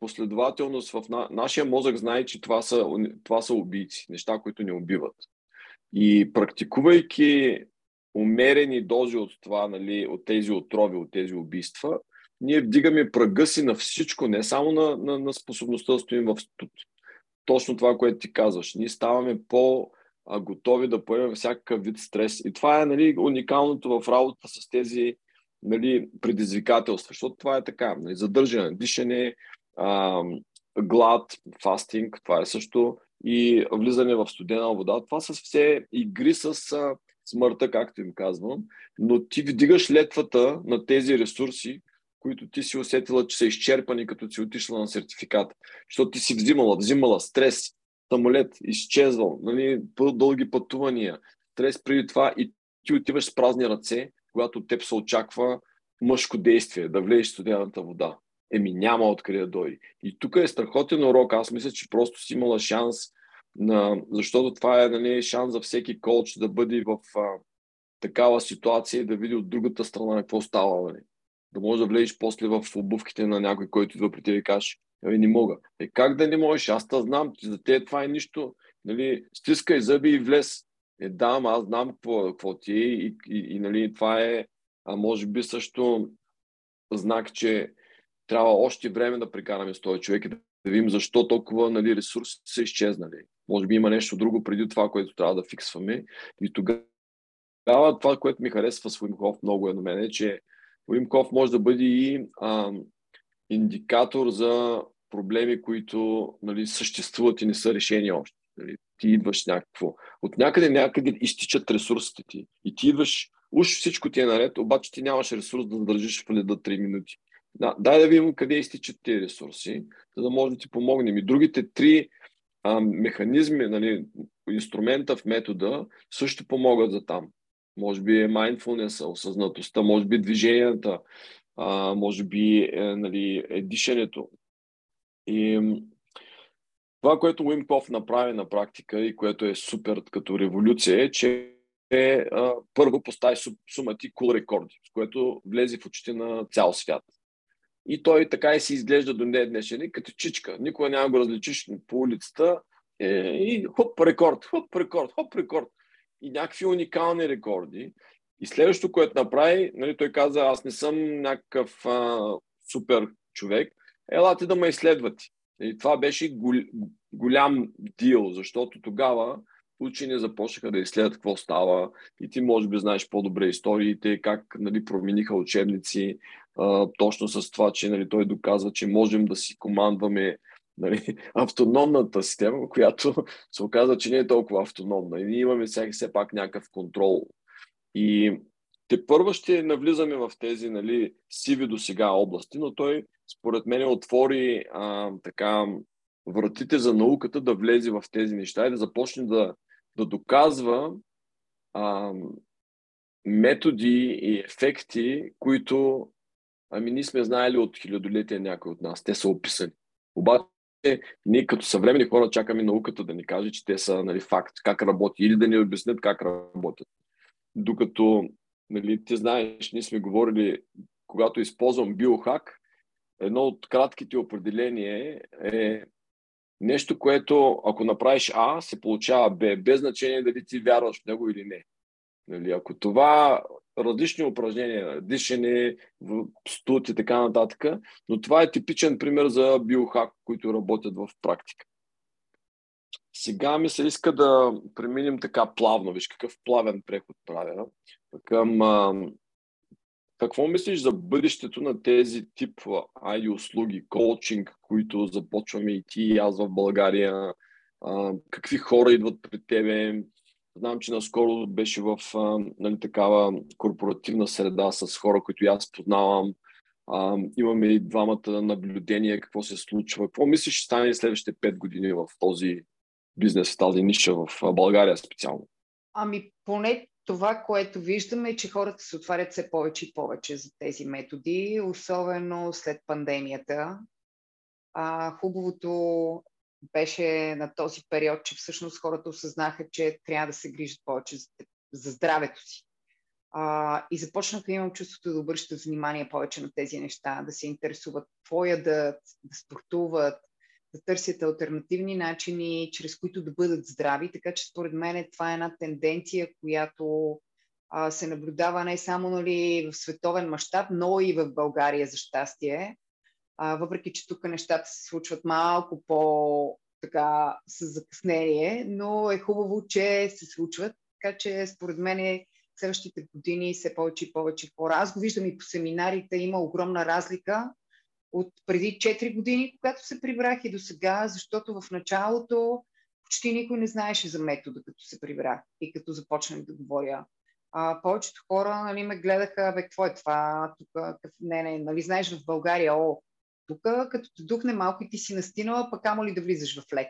последователност в на... нашия мозък знае, че това са, това са убийци, неща, които не убиват. И практикувайки умерени дози от това, нали, от тези отрови, от тези убийства, ние вдигаме пръга си на всичко, не само на, на, на способността да стоим в точно това, което ти казваш. Ние ставаме по- готови да поемем всякакъв вид стрес. И това е нали, уникалното в работа с тези нали, предизвикателства, защото това е така. Нали, задържане, дишане, а, глад, фастинг, това е също и влизане в студена вода. Това са все игри с а, смъртта, както им казвам, но ти вдигаш летвата на тези ресурси, които ти си усетила, че са изчерпани, като си отишла на сертификат. Защото ти си взимала, взимала стрес, самолет, изчезвал, нали, дълги пътувания, стрес преди това и ти отиваш с празни ръце, когато теб се очаква мъжко действие, да влезеш в студената вода. Еми няма откъде да дойде. И тук е страхотен урок. Аз мисля, че просто си имала шанс, на... защото това е нали, шанс за всеки коуч да бъде в а, такава ситуация и да види от другата страна какво става. Нали да можеш да влезеш после в обувките на някой, който идва при теб и кажеш, Ами не мога. Е, как да не можеш? Аз те знам, за те това е нищо. Нали, стискай зъби и влез. Е, да, аз знам какво, какво ти е и, и, и нали, това е, а може би също знак, че трябва още време да прекараме с този човек и да, да видим защо толкова нали, ресурси са изчезнали. Може би има нещо друго преди това, което трябва да фиксваме. И тогава това, което ми харесва с Уимков много е на мен, е, че Уимков може да бъде и а, индикатор за проблеми, които нали, съществуват и не са решени още. Нали. Ти идваш някакво. От някъде някъде изтичат ресурсите ти. И ти идваш, уж всичко ти е наред, обаче ти нямаш ресурс да задържиш в леда 3 минути. Да, дай да видим къде изтичат тези ресурси, за да може да ти помогнем. И другите три а, механизми, нали, инструмента в метода също помогат за там. Може би е mindfulness, осъзнатостта, може би движенията, а, може би е, нали, е дишането. И това, което Уимков направи на практика и което е супер като революция е, че е, а, първо постави сумати кул cool рекорди, с което влезе в очите на цял свят. И той така и си изглежда до ден днешен, като чичка. Никога няма го различиш по улицата е, и хоп, рекорд, хоп, рекорд, хоп, рекорд. И някакви уникални рекорди. И следващото, което направи, нали, той каза, аз не съм някакъв а, супер човек, елате да ме изследвате. И това беше гол, голям дил, защото тогава учени започнаха да изследват какво става и ти може би знаеш по-добре историите, как нали, промениха учебници, а, точно с това, че нали, той доказва, че можем да си командваме нали, автономната система, която се оказа, че не е толкова автономна. И ние имаме все, все пак някакъв контрол. И те първо ще навлизаме в тези нали, сиви до сега области, но той според мен отвори а, така вратите за науката да влезе в тези неща и да започне да, да доказва а, методи и ефекти, които ами ние сме знаели от хилядолетия някой от нас. Те са описани. Обаче ние като съвремени хора чакаме науката да ни каже, че те са нали, факт, как работи или да ни обяснят как работят. Докато нали, ти знаеш, ние сме говорили, когато използвам биохак, едно от кратките определения е нещо, което ако направиш А, се получава Б, без значение дали ти вярваш в него или не. Нали, ако това различни упражнения, дишане, студ и така нататък, но това е типичен пример за биохак, които работят в практика. Сега ми се иска да преминем така плавно, виж какъв плавен преход правя, към а, какво мислиш за бъдещето на тези тип IT услуги, коучинг, които започваме и ти и аз в България? А, какви хора идват при тебе? Знам, че наскоро беше в а, нали, такава корпоративна среда с хора, които аз познавам. А, имаме и двамата наблюдения какво се случва. Какво мислиш ще стане следващите 5 години в този бизнес, в тази ниша в България специално? Ами поне това, което виждаме е, че хората се отварят все повече и повече за тези методи, особено след пандемията. А, хубавото беше на този период, че всъщност хората осъзнаха, че трябва да се грижат повече за, за здравето си. А, и започнаха да имам чувството да обръщат внимание повече на тези неща, да се интересуват какво ядат, да спортуват, да търсят альтернативни начини, чрез които да бъдат здрави. Така че според мен това е една тенденция, която а, се наблюдава не само нали, в световен мащаб, но и в България за щастие. А, въпреки, че тук нещата се случват малко по така с закъснение, но е хубаво, че се случват. Така че според мен следващите години все повече и повече хора. Аз го виждам и по семинарите, има огромна разлика от преди 4 години, когато се прибрах и до сега, защото в началото почти никой не знаеше за метода, като се прибрах и като започнах да говоря. А, повечето хора нали, ме гледаха, бе, какво е това? Тук, не, не, нали, знаеш в България, о, тук като те духне малко и ти си настинала, пък амо ли да влизаш в лек.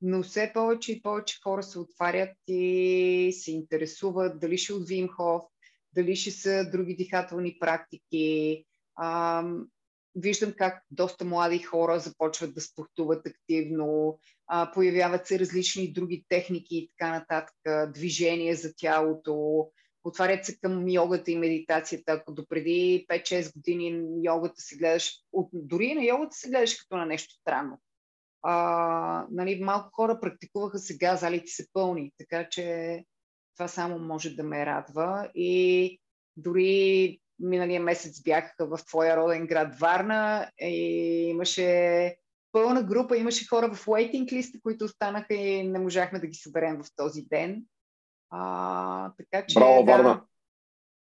Но все повече и повече хора се отварят и се интересуват дали ще от Вимхов, дали ще са други дихателни практики, виждам как доста млади хора започват да спортуват активно, а, появяват се различни други техники и така нататък, движение за тялото, отварят се към йогата и медитацията. Ако допреди 5-6 години йогата се гледаш, дори на йогата се гледаш като на нещо странно. А, нали, малко хора практикуваха сега, залите са пълни, така че това само може да ме радва. И дори миналия месец бях в твоя роден град Варна и имаше пълна група, имаше хора в waiting листа, които останаха и не можахме да ги съберем в този ден. А, така че, Браво, да, Варна!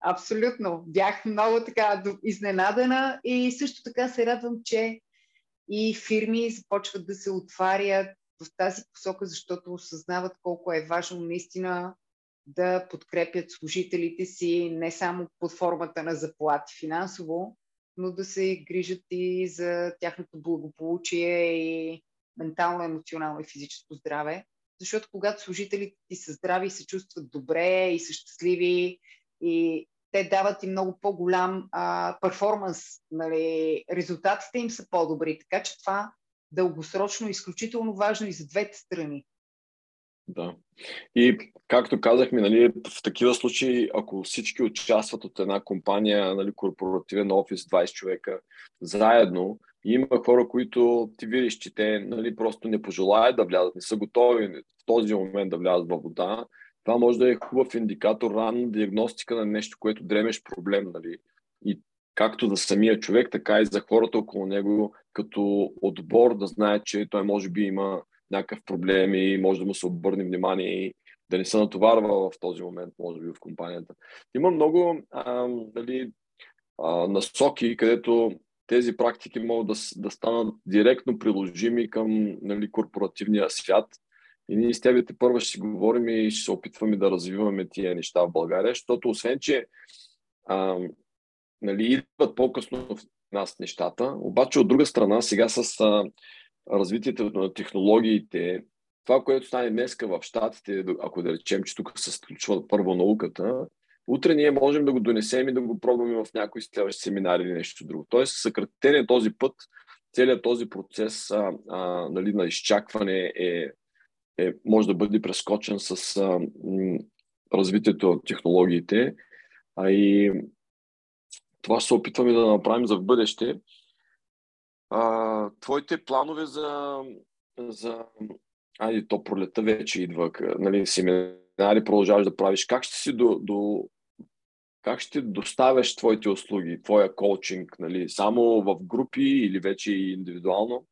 Абсолютно. Бях много така изненадана и също така се радвам, че и фирми започват да се отварят в тази посока, защото осъзнават колко е важно наистина да подкрепят служителите си не само под формата на заплати финансово, но да се грижат и за тяхното благополучие и ментално, емоционално и физическо здраве. Защото когато служителите ти са здрави, се чувстват добре и са щастливи и те дават и много по-голям перформанс, нали, резултатите им са по-добри. Така че това дългосрочно е изключително важно и за двете страни. Да. И както казахме, нали, в такива случаи, ако всички участват от една компания, нали, корпоративен офис, 20 човека, заедно, и има хора, които ти видиш, че те нали, просто не пожелаят да влязат, не са готови в този момент да влязат във вода, това може да е хубав индикатор, ранна диагностика на нещо, което дремеш проблем. Нали. И както за самия човек, така и за хората около него, като отбор да знаят, че той може би има някакъв проблем и може да му се обърне внимание и да не се натоварва в този момент, може би, в компанията. Има много а, дали, а, насоки, където тези практики могат да, да станат директно приложими към нали, корпоративния свят. И ние с тебе първо ще си говорим и ще се опитваме да развиваме тия неща в България, защото освен, че а, нали, идват по-късно в нас нещата, обаче от друга страна, сега с а, развитието на технологиите, това, което стане днеска в Штатите, ако да речем, че тук се случва първо науката, утре ние можем да го донесем и да го пробваме в някои следващи семинари или нещо друго. Тоест, съкратен този път, целият този процес а, а, нали, на изчакване е, е, може да бъде прескочен с а, м, развитието на технологиите. А и това се опитваме да направим за в бъдеще. А, твоите планове за, за айде, то пролета вече идва, нали, семинари продължаваш да правиш. Как ще си до, до как ще доставяш твоите услуги, твоя коучинг, нали, само в групи или вече и индивидуално?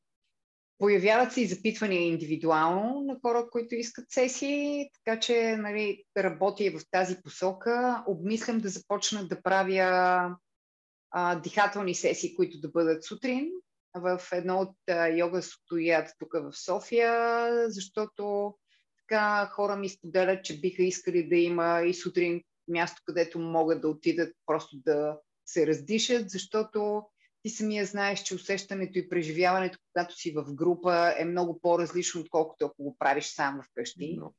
Появяват се и запитвания индивидуално на хора, които искат сесии, така че нали, работя и в тази посока. Обмислям да започна да правя а, дихателни сесии, които да бъдат сутрин в едно от а, йога стоят тук в София, защото така хора ми споделят, че биха искали да има и сутрин място, където могат да отидат просто да се раздишат, защото ти самия знаеш, че усещането и преживяването, когато си в група, е много по-различно, отколкото ако го правиш сам вкъщи. No.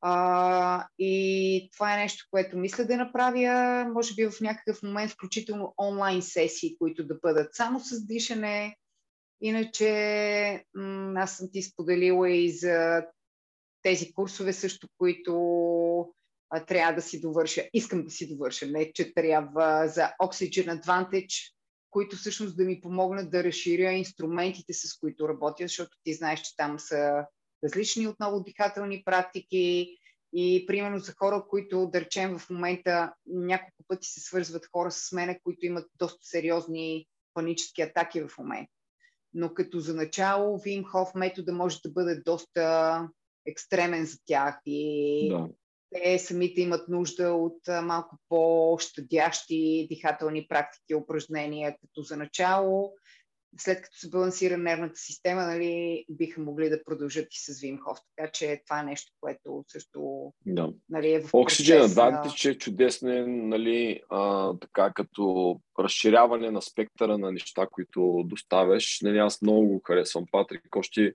А, и това е нещо, което мисля да направя, може би в някакъв момент, включително онлайн сесии, които да бъдат само с дишане. Иначе м- аз съм ти споделила и за тези курсове също, които а, трябва да си довърша. Искам да си довърша, не че трябва за Oxygen Advantage, които всъщност да ми помогнат да разширя инструментите, с които работя, защото ти знаеш, че там са различни отново дихателни практики и примерно за хора, които да речем в момента няколко пъти се свързват хора с мене, които имат доста сериозни панически атаки в момента. Но като за начало Вим Хоф метода може да бъде доста екстремен за тях и да. Те самите имат нужда от малко по-щадящи дихателни практики, упражнения, като за начало след като се балансира нервната система, нали, биха могли да продължат и с Вимхов. Така че това е нещо, което също да. нали, е в Oxygen Advantage е чудесен, нали, а, така като разширяване на спектъра на неща, които доставяш. Нали, аз много го харесвам. Патрик още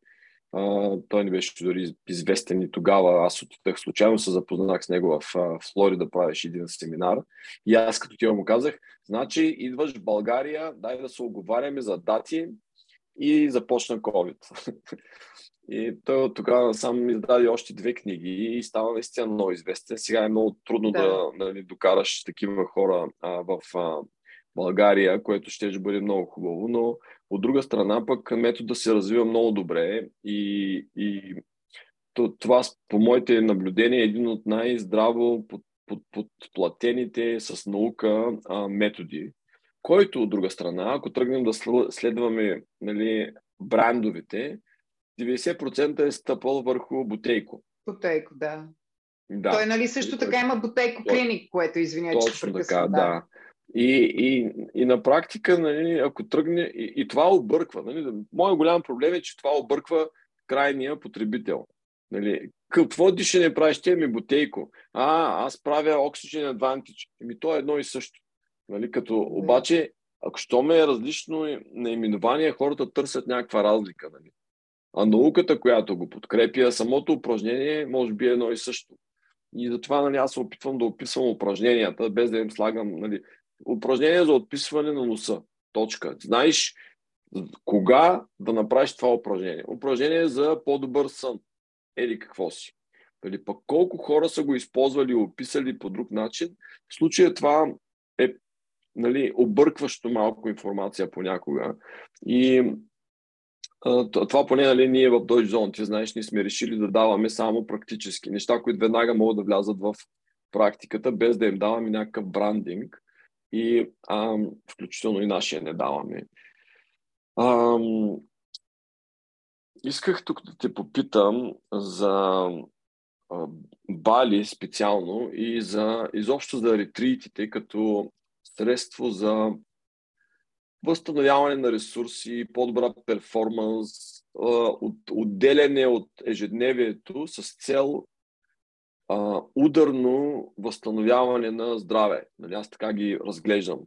Uh, той не беше дори известен и тогава. Аз отидах случайно, се запознах с него в uh, Флорида, правиш един семинар. И аз като ти му казах, значи идваш в България, дай да се оговаряме за дати и започна COVID. и той тогава сам издаде още две книги и става наистина много известен. Сега е много трудно да, да нали, докараш такива хора uh, в България, което ще бъде много хубаво, но от друга страна пък метода се развива много добре и, и това по моите наблюдения е един от най-здраво под, под, подплатените с наука а, методи, който от друга страна, ако тръгнем да следваме нали, брандовете, 90% е стъпал върху бутейко. Бутейко, да. да. Той нали също така има бутейко клиник, което извиня, че Точно така, да. да. И, и, и на практика, нали, ако тръгне, и, и това обърква. Нали, Моят голям проблем е, че това обърква крайния потребител. Нали, какво дишане правиш? Те ми бутейко. А, аз правя Oxygen Advantage. Еми, то е едно и също. Нали, като, обаче, ако що ме е различно наименование, хората търсят някаква разлика. Нали. А науката, която го подкрепя, самото упражнение може би е едно и също. И затова нали, аз се опитвам да описвам упражненията, без да им слагам нали, упражнение за отписване на носа. Точка. Знаеш кога да направиш това упражнение. Упражнение за по-добър сън. Или какво си. Дали пък колко хора са го използвали и описали по друг начин. В случая това е нали, объркващо малко информация понякога. И това поне нали, ние в Deutsche Zone, ти знаеш, ние сме решили да даваме само практически неща, които веднага могат да влязат в практиката, без да им даваме някакъв брандинг и а, включително и нашия не даваме. А, исках тук да те попитам за а, Бали специално и за изобщо за ретритите като средство за възстановяване на ресурси, по-добра перформанс, от, отделяне от ежедневието с цел а, ударно възстановяване на здраве. Нали, аз така ги разглеждам.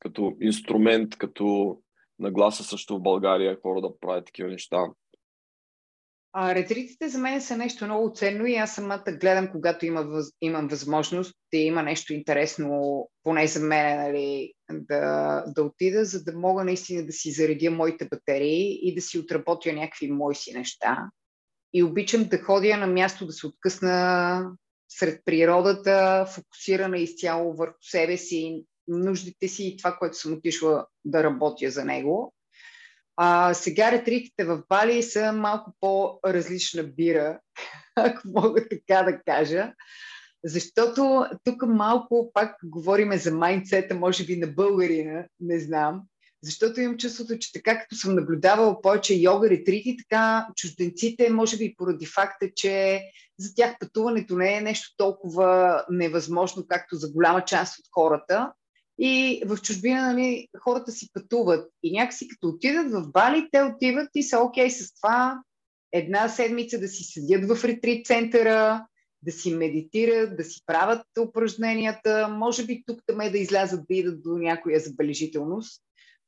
Като инструмент, като нагласа също в България хора да правят такива неща. А, ретритите за мен са нещо много ценно и аз самата гледам, когато има, въз, имам възможност да има нещо интересно, поне за мен, нали, да, да отида, за да мога наистина да си заредя моите батерии и да си отработя някакви мои си неща. И обичам да ходя на място, да се откъсна сред природата, фокусирана изцяло върху себе си, нуждите си и това, което съм отишла да работя за него. А, сега ретритите в Бали са малко по-различна бира, ако мога така да кажа. Защото тук малко пак говориме за майндсета, може би на българина, не знам. Защото имам чувството, че така като съм наблюдавала повече йога ретрити, така чужденците, може би поради факта, че за тях пътуването не е нещо толкова невъзможно, както за голяма част от хората. И в чужбина нали, хората си пътуват. И някакси като отидат в Бали, те отиват и са окей с това една седмица да си седят в ретрит центъра, да си медитират, да си правят упражненията, може би тук там е да излязат да идат до някоя забележителност.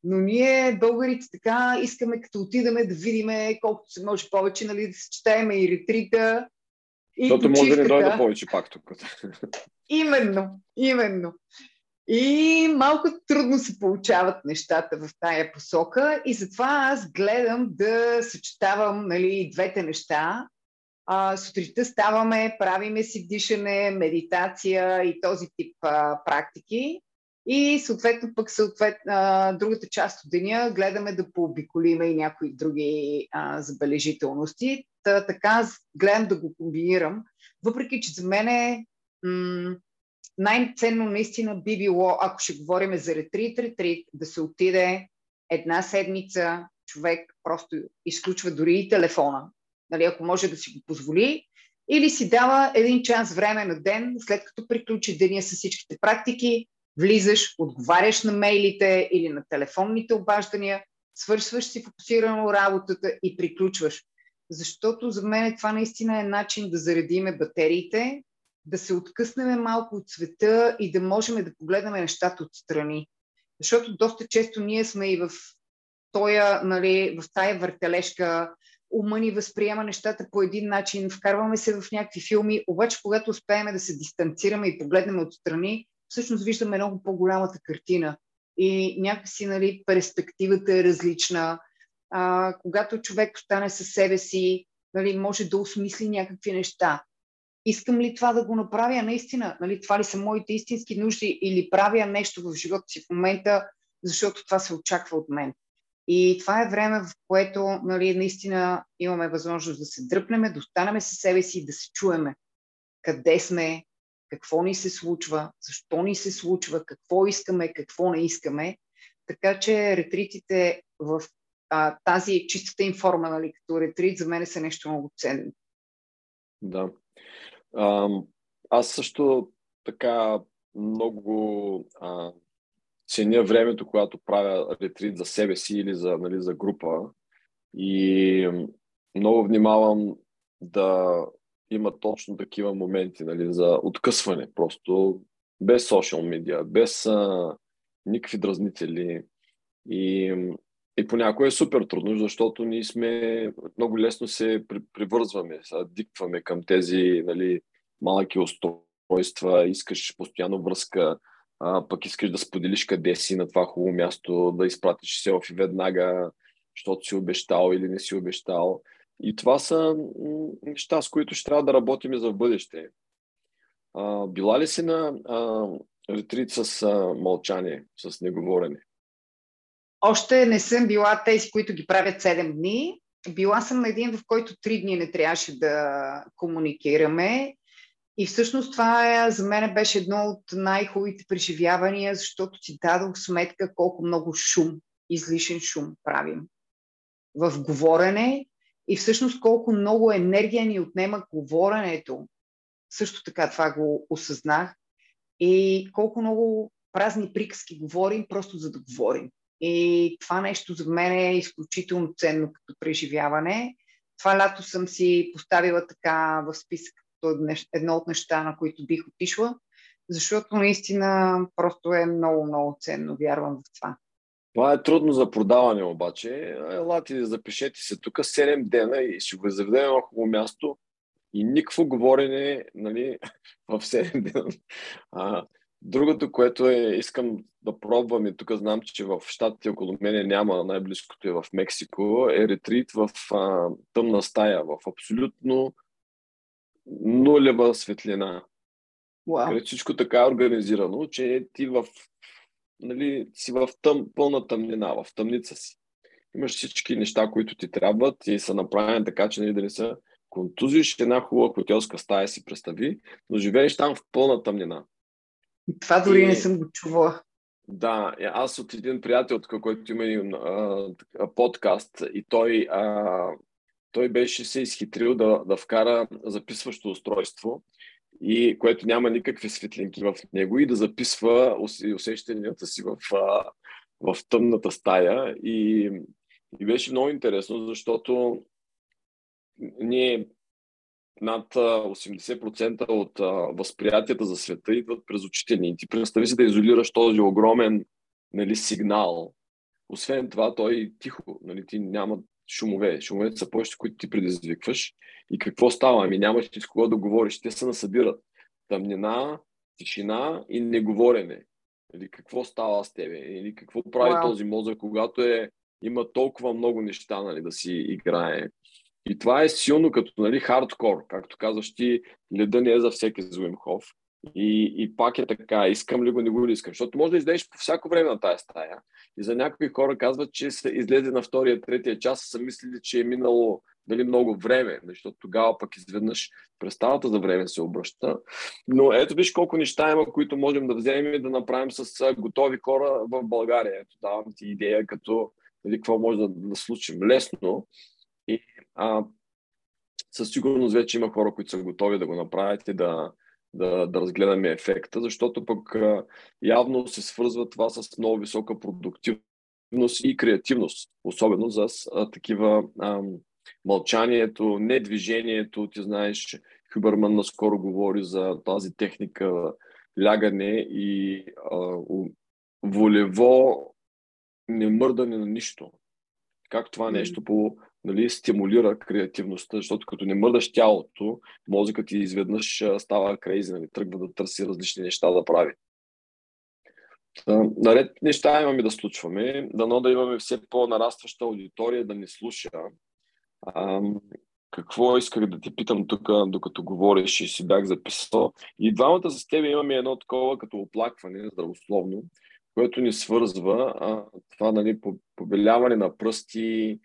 Но ние, българите, така искаме, като отидаме да видиме колкото се може повече, нали, да съчетаеме и ретрита, и Защото може да не дойде повече пак тук. Именно, именно. И малко трудно се получават нещата в тая посока и затова аз гледам да съчетавам нали, двете неща. А, сутринта ставаме, правиме си дишане, медитация и този тип а, практики. И съответно пък съответно, а, другата част от деня гледаме да пообиколиме и някои други а, забележителности. Та, така гледам да го комбинирам. Въпреки, че за мен е м- най-ценно наистина би било, ако ще говорим за ретрит, ретрит, да се отиде една седмица, човек просто изключва дори и телефона, нали, ако може да си го позволи, или си дава един час време на ден, след като приключи деня с всичките практики, влизаш, отговаряш на мейлите или на телефонните обаждания, свършваш си фокусирано работата и приключваш. Защото за мен това наистина е начин да заредиме батериите, да се откъснем малко от света и да можем да погледнем нещата отстрани. Защото доста често ние сме и в, тоя, нали, в тая въртележка, ума ни възприема нещата по един начин, вкарваме се в някакви филми, обаче когато успеем да се дистанцираме и погледнем отстрани, всъщност виждаме много по-голямата картина. И някакси нали, перспективата е различна. А, когато човек остане със себе си, нали, може да осмисли някакви неща искам ли това да го направя наистина? Нали, това ли са моите истински нужди или правя нещо в живота си в момента, защото това се очаква от мен. И това е време, в което нали, наистина имаме възможност да се дръпнеме, да останеме със себе си и да се чуеме. Къде сме, какво ни се случва, защо ни се случва, какво искаме, какво не искаме. Така че ретритите в а, тази чистата им форма, нали, като ретрит, за мен са нещо много ценно. Да. А, аз също така много а, ценя времето, когато правя ретрит за себе си или за, нали, за група. И много внимавам да има точно такива моменти нали, за откъсване, просто без социал медиа, без а, никакви дразнители. И, и понякога е супер трудно, защото ние сме много лесно се привързваме, се диктваме към тези нали, малки устройства, искаш постоянно връзка, а, пък искаш да споделиш къде си на това хубаво място, да изпратиш селфи веднага, защото си обещал или не си обещал. И това са неща, с които ще трябва да работим за в бъдеще. А, била ли си на а, ретрит с а, мълчание, с неговорене? Още не съм била тези, които ги правят 7 дни. Била съм на един, в който 3 дни не трябваше да комуникираме. И всъщност това е, за мен беше едно от най-хубавите преживявания, защото си дадох сметка колко много шум, излишен шум правим. в говорене и всъщност колко много енергия ни отнема говоренето. Също така това го осъзнах. И колко много празни приказки говорим, просто за да говорим. И това нещо за мен е изключително ценно като преживяване. Това лято съм си поставила така в списък едно от неща, на които бих отишла, защото наистина просто е много, много ценно, вярвам в това. Това е трудно за продаване обаче. Елате, запишете се тук 7 дена и ще го заведем на хубаво място и никакво говорене нали, в 7 дена. А, другото, което е, искам да пробвам и тук знам, че в щатите около мене няма, най-близкото е в Мексико, е ретрит в а, тъмна стая, в абсолютно нулева светлина. Wow. Където всичко така е организирано, че ти в, нали, си в тъм, пълна тъмнина, в тъмница си. Имаш всички неща, които ти трябват и са направени така, че нали, да не са контузиш една хубава хотелска стая си представи, но живееш там в пълна тъмнина. Това дори и... не съм го чувала. Да, аз от един приятел, който има един подкаст и той, а, той беше се изхитрил да, да вкара записващо устройство, и което няма никакви светлинки в него и да записва усещанията си в, в тъмната стая. И, и беше много интересно, защото ние над 80% от възприятията за света идват през очите ни. Ти представи си да изолираш този огромен нали, сигнал. Освен това, той е тихо. Нали, ти няма шумове. Шумовете са повече, които ти предизвикваш. И какво става? Ами нямаш с кого да говориш. Те се насъбират. Тъмнина, тишина и неговорене. Или какво става с тебе? Или какво прави wow. този мозък, когато е, има толкова много неща нали, да си играе. И това е силно като нали, хардкор. Както казваш ти, леда не е за всеки Зуимхов. И, и пак е така, искам ли го, не го ли искам. Защото може да излезеш по всяко време на тази стая. И за някои хора казват, че са излезе на втория, третия час, са мислили, че е минало дали, много време, защото тогава пък изведнъж представата за време се обръща. Но ето виж колко неща има, които можем да вземем и да направим с готови хора в България. Ето давам ти идея като дали, какво може да, да случим лесно. И а, със сигурност вече има хора, които са готови да го направят и да, да, да разгледаме ефекта, защото пък а, явно се свързва това с много висока продуктивност и креативност, особено за а, такива а, мълчанието, недвижението. Ти знаеш, Хюберман наскоро говори за тази техника лягане и а, волево немърдане на нищо. Как това нещо по нали, стимулира креативността, защото като не мърдаш тялото, мозъкът ти изведнъж става крейзи, нали, тръгва да търси различни неща да прави. Наред неща имаме да случваме, дано да имаме все по-нарастваща аудитория да ни слуша. Какво исках да ти питам тук, докато говориш и си бях записал. И двамата с теб имаме едно такова като оплакване, здравословно, което ни свързва. А, това, нали, побеляване на пръсти,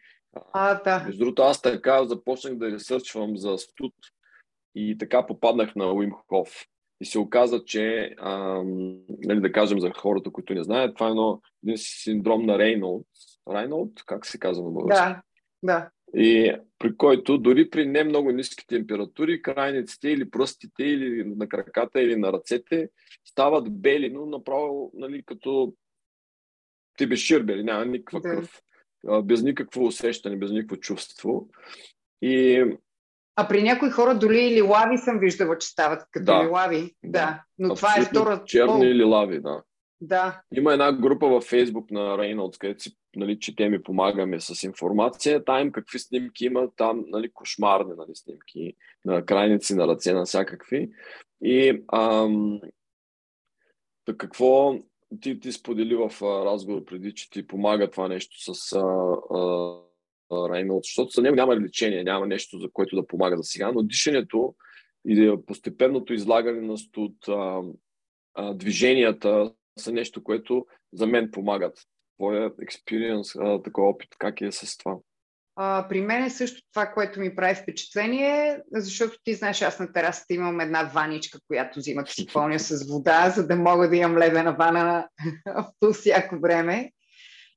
а, да. Между другото, аз така започнах да ресърчвам за студ и така попаднах на Уим Хоф. И се оказа, че, ам, нали, да кажем за хората, които не знаят, това е едно, един синдром на Рейнолд. Рейнолд, как се казва на български? Да, да. И при който дори при не много ниски температури, крайниците или пръстите, или на краката, или на ръцете стават бели, но направо нали, като били, няма никаква да. кръв без никакво усещане, без никакво чувство. И... А при някои хора дори или лави съм виждала, че стават като да, лави. Да. да. Но Абсолютно това е втора... Черни или лави, да. Да. Има една група във Фейсбук на Рейнолдс, където си, нали, четем и помагаме с информация. Там какви снимки има, там нали, кошмарни нали, снимки на крайници, на ръце, на всякакви. И ам, какво ти, ти сподели в а, разговор преди, че ти помага това нещо с а, а, Рейнолд, защото за него няма лечение, няма нещо, за което да помага за сега, но дишането и постепенното излагане на студ, а, а, движенията са нещо, което за мен помагат. Твоя експириенс, такова опит, как е с това? А, при мен е също това, което ми прави впечатление, защото ти знаеш, аз на терасата имам една ваничка, която взима си пълня с вода, за да мога да имам ледена вана на, по всяко време.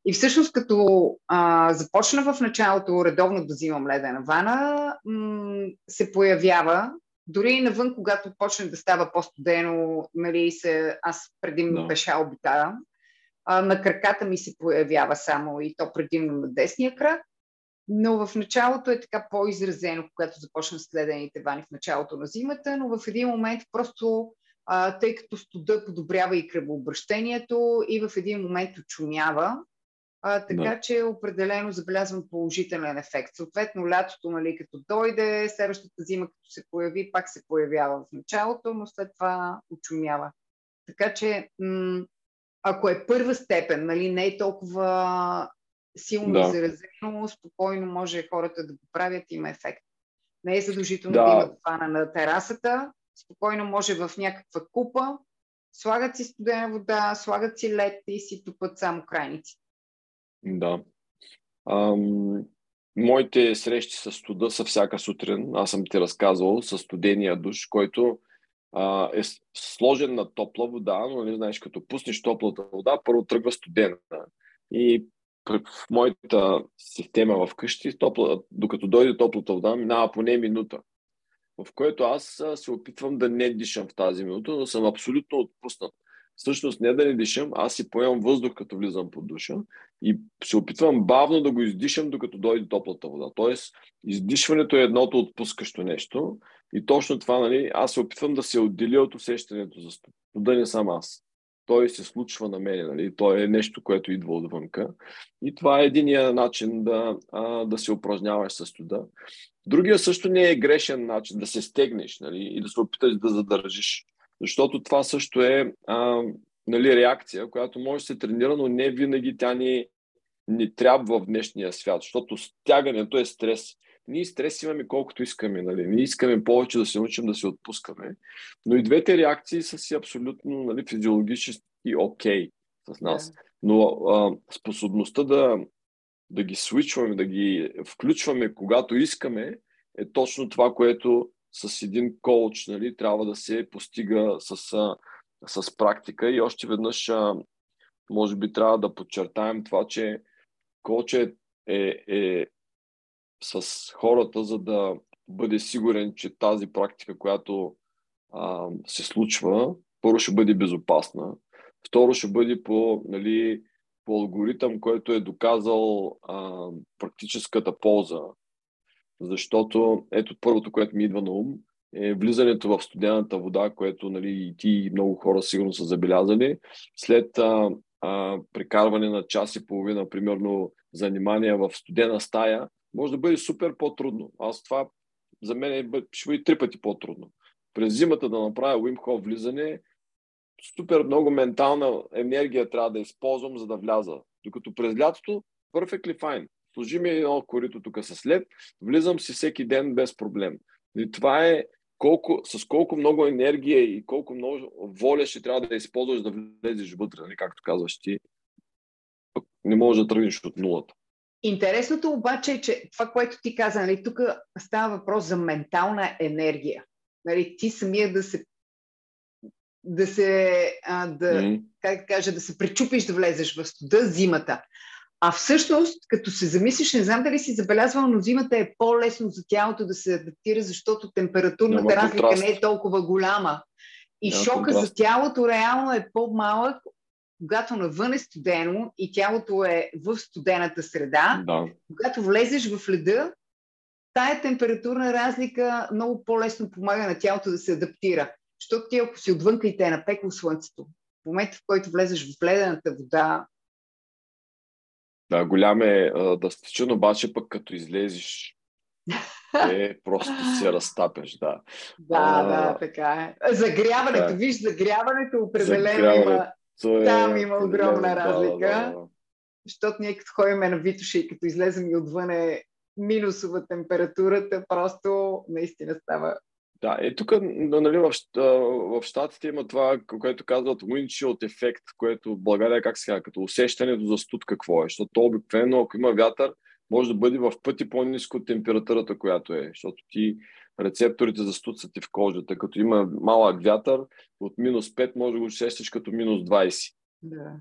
И всъщност, като а, започна в началото редовно да взимам ледена вана, м- се появява, дори и навън, когато почне да става по-студено, нали, се, аз предимно no. пеша обитавам, а, на краката ми се появява само и то предимно на десния крак, но в началото е така по-изразено, когато започна следените вани в началото на зимата, но в един момент просто, а, тъй като студа подобрява и кръвообращението и в един момент очумява, а, така да. че определено забелязвам положителен ефект. Съответно, лятото, нали, като дойде, следващата зима, като се появи, пак се появява в началото, но след това очумява. Така че, м- ако е първа степен, нали, не е толкова силно да. заразено, спокойно може хората да го правят, има ефект. Не е задължително да, да имат фана на терасата, спокойно може в някаква купа, слагат си студена вода, слагат си лед и си тупат само крайници. Да. Ам, моите срещи с студа са всяка сутрин. Аз съм ти разказвал с студения душ, който а, е сложен на топла вода, но не нали, знаеш, като пуснеш топлата вода, първо тръгва студена. И в моята система вкъщи, топла, докато дойде топлата вода, минава поне минута. В което аз се опитвам да не дишам в тази минута, но съм абсолютно отпуснат. Всъщност не да не дишам, аз си поемам въздух, като влизам под душа и се опитвам бавно да го издишам, докато дойде топлата вода. Тоест, издишването е едното отпускащо нещо и точно това, нали, аз се опитвам да се отделя от усещането за студа, не съм аз той се случва на мен. Нали? Той е нещо, което идва отвънка. И това е единия начин да, а, да се упражняваш с студа. Другия също не е грешен начин да се стегнеш нали? и да се опиташ да задържиш. Защото това също е а, нали, реакция, която може да се тренира, но не винаги тя ни, ни трябва в днешния свят, защото стягането е стрес. Ние стрес имаме колкото искаме. Нали? Ние искаме повече да се научим да се отпускаме. Но и двете реакции са си абсолютно нали, физиологически окей okay с нас. Но а, способността да, да ги свичваме, да ги включваме когато искаме, е точно това, което с един коуч нали, трябва да се постига с, с практика. И още веднъж, а, може би, трябва да подчертаем това, че коучът е, е с хората, за да бъде сигурен, че тази практика, която а, се случва, първо ще бъде безопасна, второ ще бъде по, нали, по алгоритъм, който е доказал а, практическата полза. Защото ето първото, което ми идва на ум, е влизането в студената вода, което нали, и ти и много хора сигурно са забелязали. След а, а, прекарване на час и половина, примерно, занимания в студена стая, може да бъде супер по-трудно. Аз това за мен е, ще бъде три пъти по-трудно. През зимата да направя Wim влизане, супер много ментална енергия трябва да използвам, за да вляза. Докато през лятото, perfectly fine. Служи ми едно корито тук с лед, влизам си всеки ден без проблем. И това е колко, с колко много енергия и колко много воля ще трябва да използваш да влезеш вътре, нали, както казваш ти. Не можеш да тръгнеш от нулата. Интересното обаче е, че това, което ти каза, нали, тук става въпрос за ментална енергия. Нали, ти самия да се да се, а, да, mm-hmm. как кажа, да се пречупиш да влезеш в студа зимата. А всъщност, като се замислиш, не знам дали си забелязвал, но зимата е по-лесно за тялото да се адаптира, защото температурната Няма разлика контраст. не е толкова голяма. И Няма шока контраст. за тялото реално е по-малък, когато навън е студено и тялото е в студената среда, да. когато влезеш в леда, тая температурна разлика много по-лесно помага на тялото да се адаптира. Защото ти, ако си отвънка и те е напекло слънцето, в момента, в който влезеш в ледената вода... Да, голям е стича, обаче пък като излезеш е, просто се разтапяш, да. Да, а, да, така е. Загряването, да. виж, загряването определено загряването има... Е... Там има огромна разлика. Да, да, да. Защото ние като ходим на Витоша и като излезем и отвън е минусова температурата, просто наистина става да, е тук нали, в, в Штатите има това, което казват windshield ефект, което в България как се казва, като усещането за студ какво е. Защото обикновено, ако има вятър, може да бъде в пъти по-низко от температурата, която е. Защото ти рецепторите за студ са ти в кожата. Като има малък вятър, от минус 5 може да го усещаш като минус 20. Да.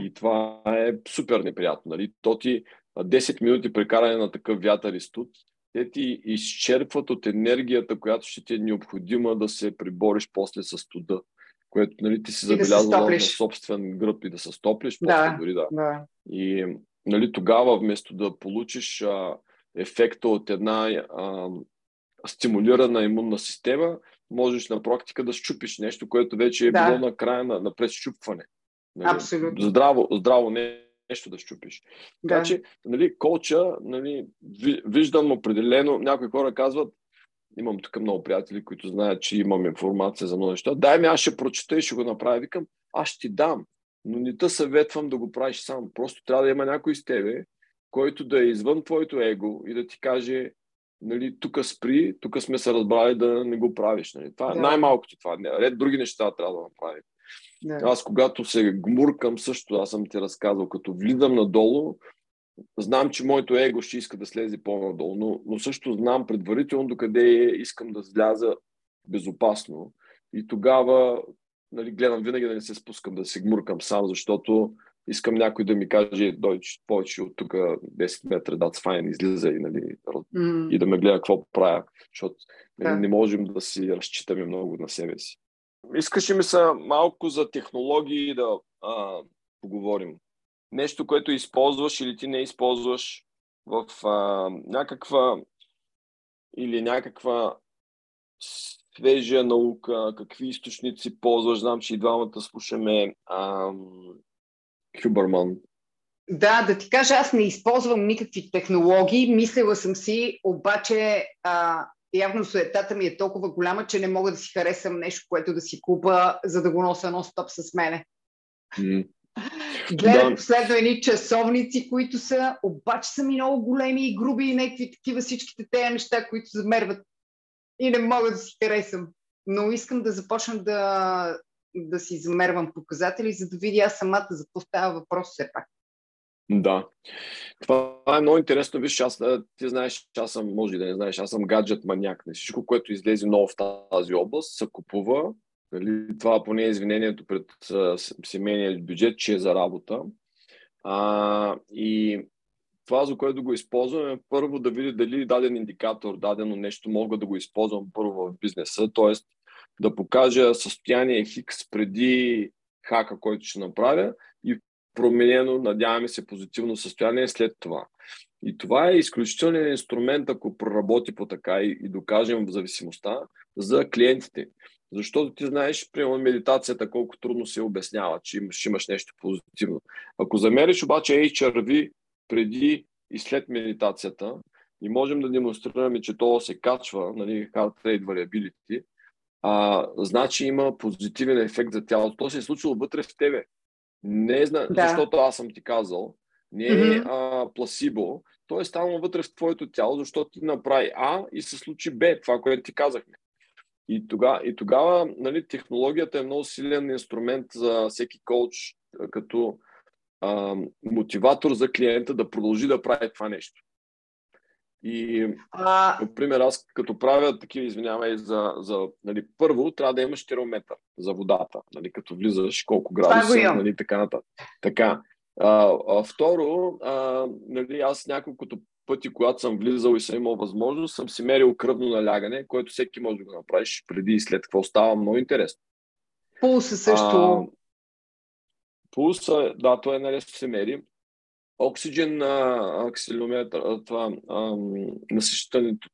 И това е супер неприятно. Нали? То ти 10 минути прекаране на такъв вятър и студ, те ти изчерпват от енергията, която ще ти е необходима да се прибориш после с студа, което нали, ти си забелязал да на собствен гръб и да се стоплиш, после да, дори да. да. И нали, тогава, вместо да получиш а, ефекта от една а, стимулирана имунна система, можеш на практика да щупиш нещо, което вече е да. било на края на, на пресчупване. Нали? Абсолютно. Здраво, здраво не нещо да щупиш. Да. Така че, нали, колча, нали, виждам определено, някои хора казват, имам тук много приятели, които знаят, че имам информация за много неща. Дай ми, аз ще прочета и ще го направя. Викам, аз ще ти дам, но не те съветвам да го правиш сам. Просто трябва да има някой с тебе, който да е извън твоето его и да ти каже, нали, тук спри, тук сме се разбрали да не го правиш. Нали. Това е да. най-малкото това. Ред други неща трябва да направим. Да. Аз когато се гмуркам също, аз съм ти разказал, като влизам надолу, знам, че моето его ще иска да слезе по-надолу, но, но също знам предварително докъде е, искам да сляза безопасно. И тогава нали, гледам винаги да не се спускам, да се гмуркам сам, защото искам някой да ми каже, дойч повече от тук 10 метра, that's fine, излиза и, нали, mm. и да ме гледа какво правя, защото нали, не можем да си разчитаме много на себе си. Искаше ми се малко за технологии да а, поговорим. Нещо, което използваш или ти не използваш в а, някаква или някаква свежа наука, какви източници ползваш. Знам, че и двамата слушаме а, Хюберман. Да, да ти кажа, аз не използвам никакви технологии. Мислила съм си, обаче а, явно суетата ми е толкова голяма, че не мога да си харесам нещо, което да си купа, за да го нося нон-стоп с мене. Mm. Гледах да. последно едни часовници, които са, обаче са ми много големи и груби и някакви такива всичките тези неща, които замерват и не мога да си харесам. Но искам да започна да, да си замервам показатели, за да видя аз самата за какво става въпрос все пак. Да. Това е много интересно. Виж, аз, ти знаеш, аз съм, може да не знаеш, аз съм гаджет маняк. Всичко, което излезе ново в тази област, се купува. Нали? Това поне е извинението пред семейния бюджет, че е за работа. А, и това, за което го използвам, е първо да видя дали даден индикатор, дадено нещо мога да го използвам първо в бизнеса, т.е. да покажа състояние Хикс преди хака, който ще направя и променено, надяваме се, позитивно състояние след това. И това е изключителен инструмент, ако проработи по така и, и докажем в зависимостта за клиентите. Защото ти знаеш, примерно, медитацията колко трудно се обяснява, че имаш, имаш нещо позитивно. Ако замериш обаче HRV преди и след медитацията и можем да демонстрираме, че то се качва, нали, Heart Rate Variability, а, значи има позитивен ефект за тялото. То се е случило вътре в тебе. Не е, да. защото аз съм ти казал, не е mm-hmm. а, пласибо, то е станало вътре в твоето тяло, защото ти направи А и се случи Б, това, което ти казахме. И тогава, и тогава нали, технологията е много силен инструмент за всеки коуч, като а, мотиватор за клиента да продължи да прави това нещо. И, а... например, аз като правя такива, извинявай, за, за нали, първо трябва да имаш термометър за водата, нали, като влизаш, колко градуса, нали, така нататък. Така. А, а, второ, а, нали, аз няколкото пъти, когато съм влизал и съм имал възможност, съм си мерил кръвно налягане, което всеки може да го направиш преди и след какво става много интересно. Пулса също. А, пулса, да, той е наред се мери. Оксиген на аксилометър, това насищането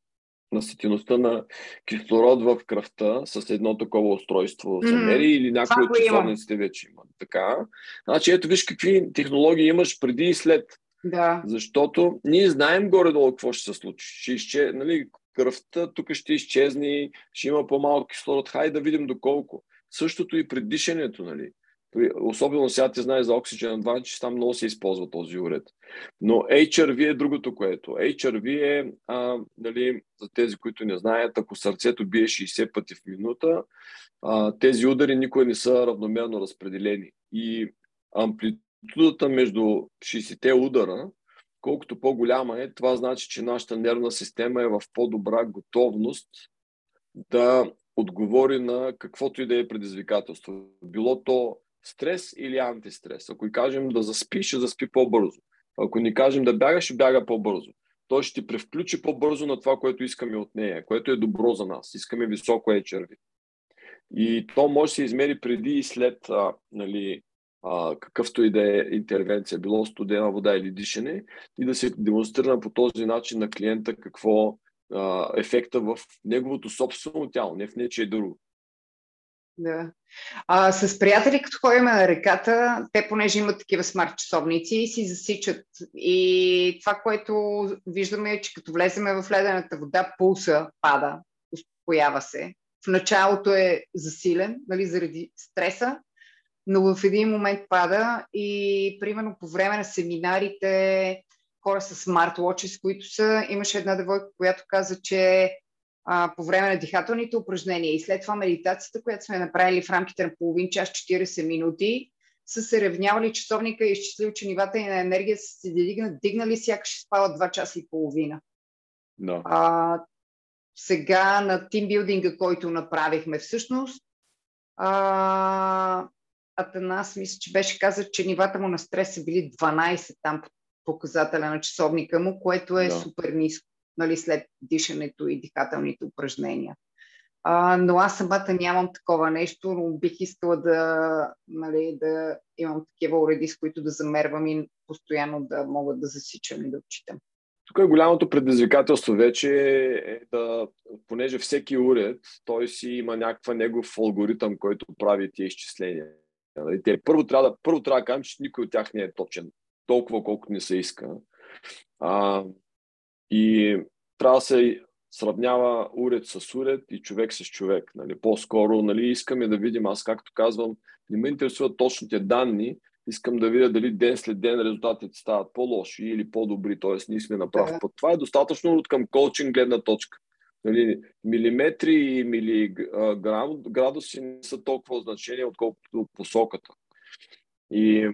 наситеността на кислород в кръвта с едно такова устройство mm-hmm. се мери или някои от часовниците вече имат. Така. Значи ето виж какви технологии имаш преди и след. Да. Защото ние знаем горе-долу какво ще се случи. Ще изче, нали, кръвта тук ще изчезне, ще има по-малко кислород. Хай да видим доколко. Същото и при дишането, нали. Особено сега ти знаеш за Oxygen Advantage, там много се използва този уред. Но HRV е другото, което. HRV е, а, нали, за тези, които не знаят, ако сърцето бие 60 пъти в минута, а, тези удари никога не са равномерно разпределени. И амплитудата между 60-те удара, колкото по-голяма е, това значи, че нашата нервна система е в по-добра готовност да отговори на каквото и да е предизвикателство. Било то стрес или антистрес. Ако и кажем да заспи, ще заспи по-бързо. Ако ни кажем да бяга, ще бяга по-бързо. Той ще превключи по-бързо на това, което искаме от нея, което е добро за нас. Искаме високо HRV. И то може да се измери преди и след а, нали, а, какъвто и да е интервенция, било студена вода или дишане, и да се демонстрира по този начин на клиента какво а, ефекта в неговото собствено тяло, не в нечие друго. Да. А, с приятели, като ходим на реката, те понеже имат такива смарт часовници, си засичат. И това, което виждаме е, че като влеземе в ледената вода, пулса пада, успокоява се. В началото е засилен, нали, заради стреса, но в един момент пада и примерно по време на семинарите хора с смарт-лочи, с които са, имаше една девойка, която каза, че а, по време на дихателните упражнения и след това медитацията, която сме направили в рамките на половин час 40 минути, са се равнявали часовника и изчислили, че нивата и на енергия са се дигнали, дигнали сякаш спават 2 часа и половина. No. А, сега на тимбилдинга, който направихме всъщност, а, Атанас мисля, че беше казал, че нивата му на стрес са били 12 там показателя на часовника му, което е да. супер ниско нали, след дишането и дихателните упражнения. А, но аз самата нямам такова нещо, но бих искала да, нали, да имам такива уреди, с които да замервам и постоянно да мога да засичам и да отчитам. Тук е голямото предизвикателство вече е да, понеже всеки уред, той си има някаква негов алгоритъм, който прави тия изчисления. Нали, те, първо, трябва да, първо трябва да кажем, че никой от тях не е точен, толкова колкото не се иска. А, и трябва да се сравнява уред с уред и човек с човек. Нали. По-скоро нали, искаме да видим, аз както казвам, не ме интересуват точните данни, искам да видя дали ден след ден резултатите стават по-лоши или по-добри, т.е. ние сме на прав път. Това е достатъчно от към коучинг гледна точка. Нали, милиметри и милиградуси не са толкова значение, отколкото посоката. И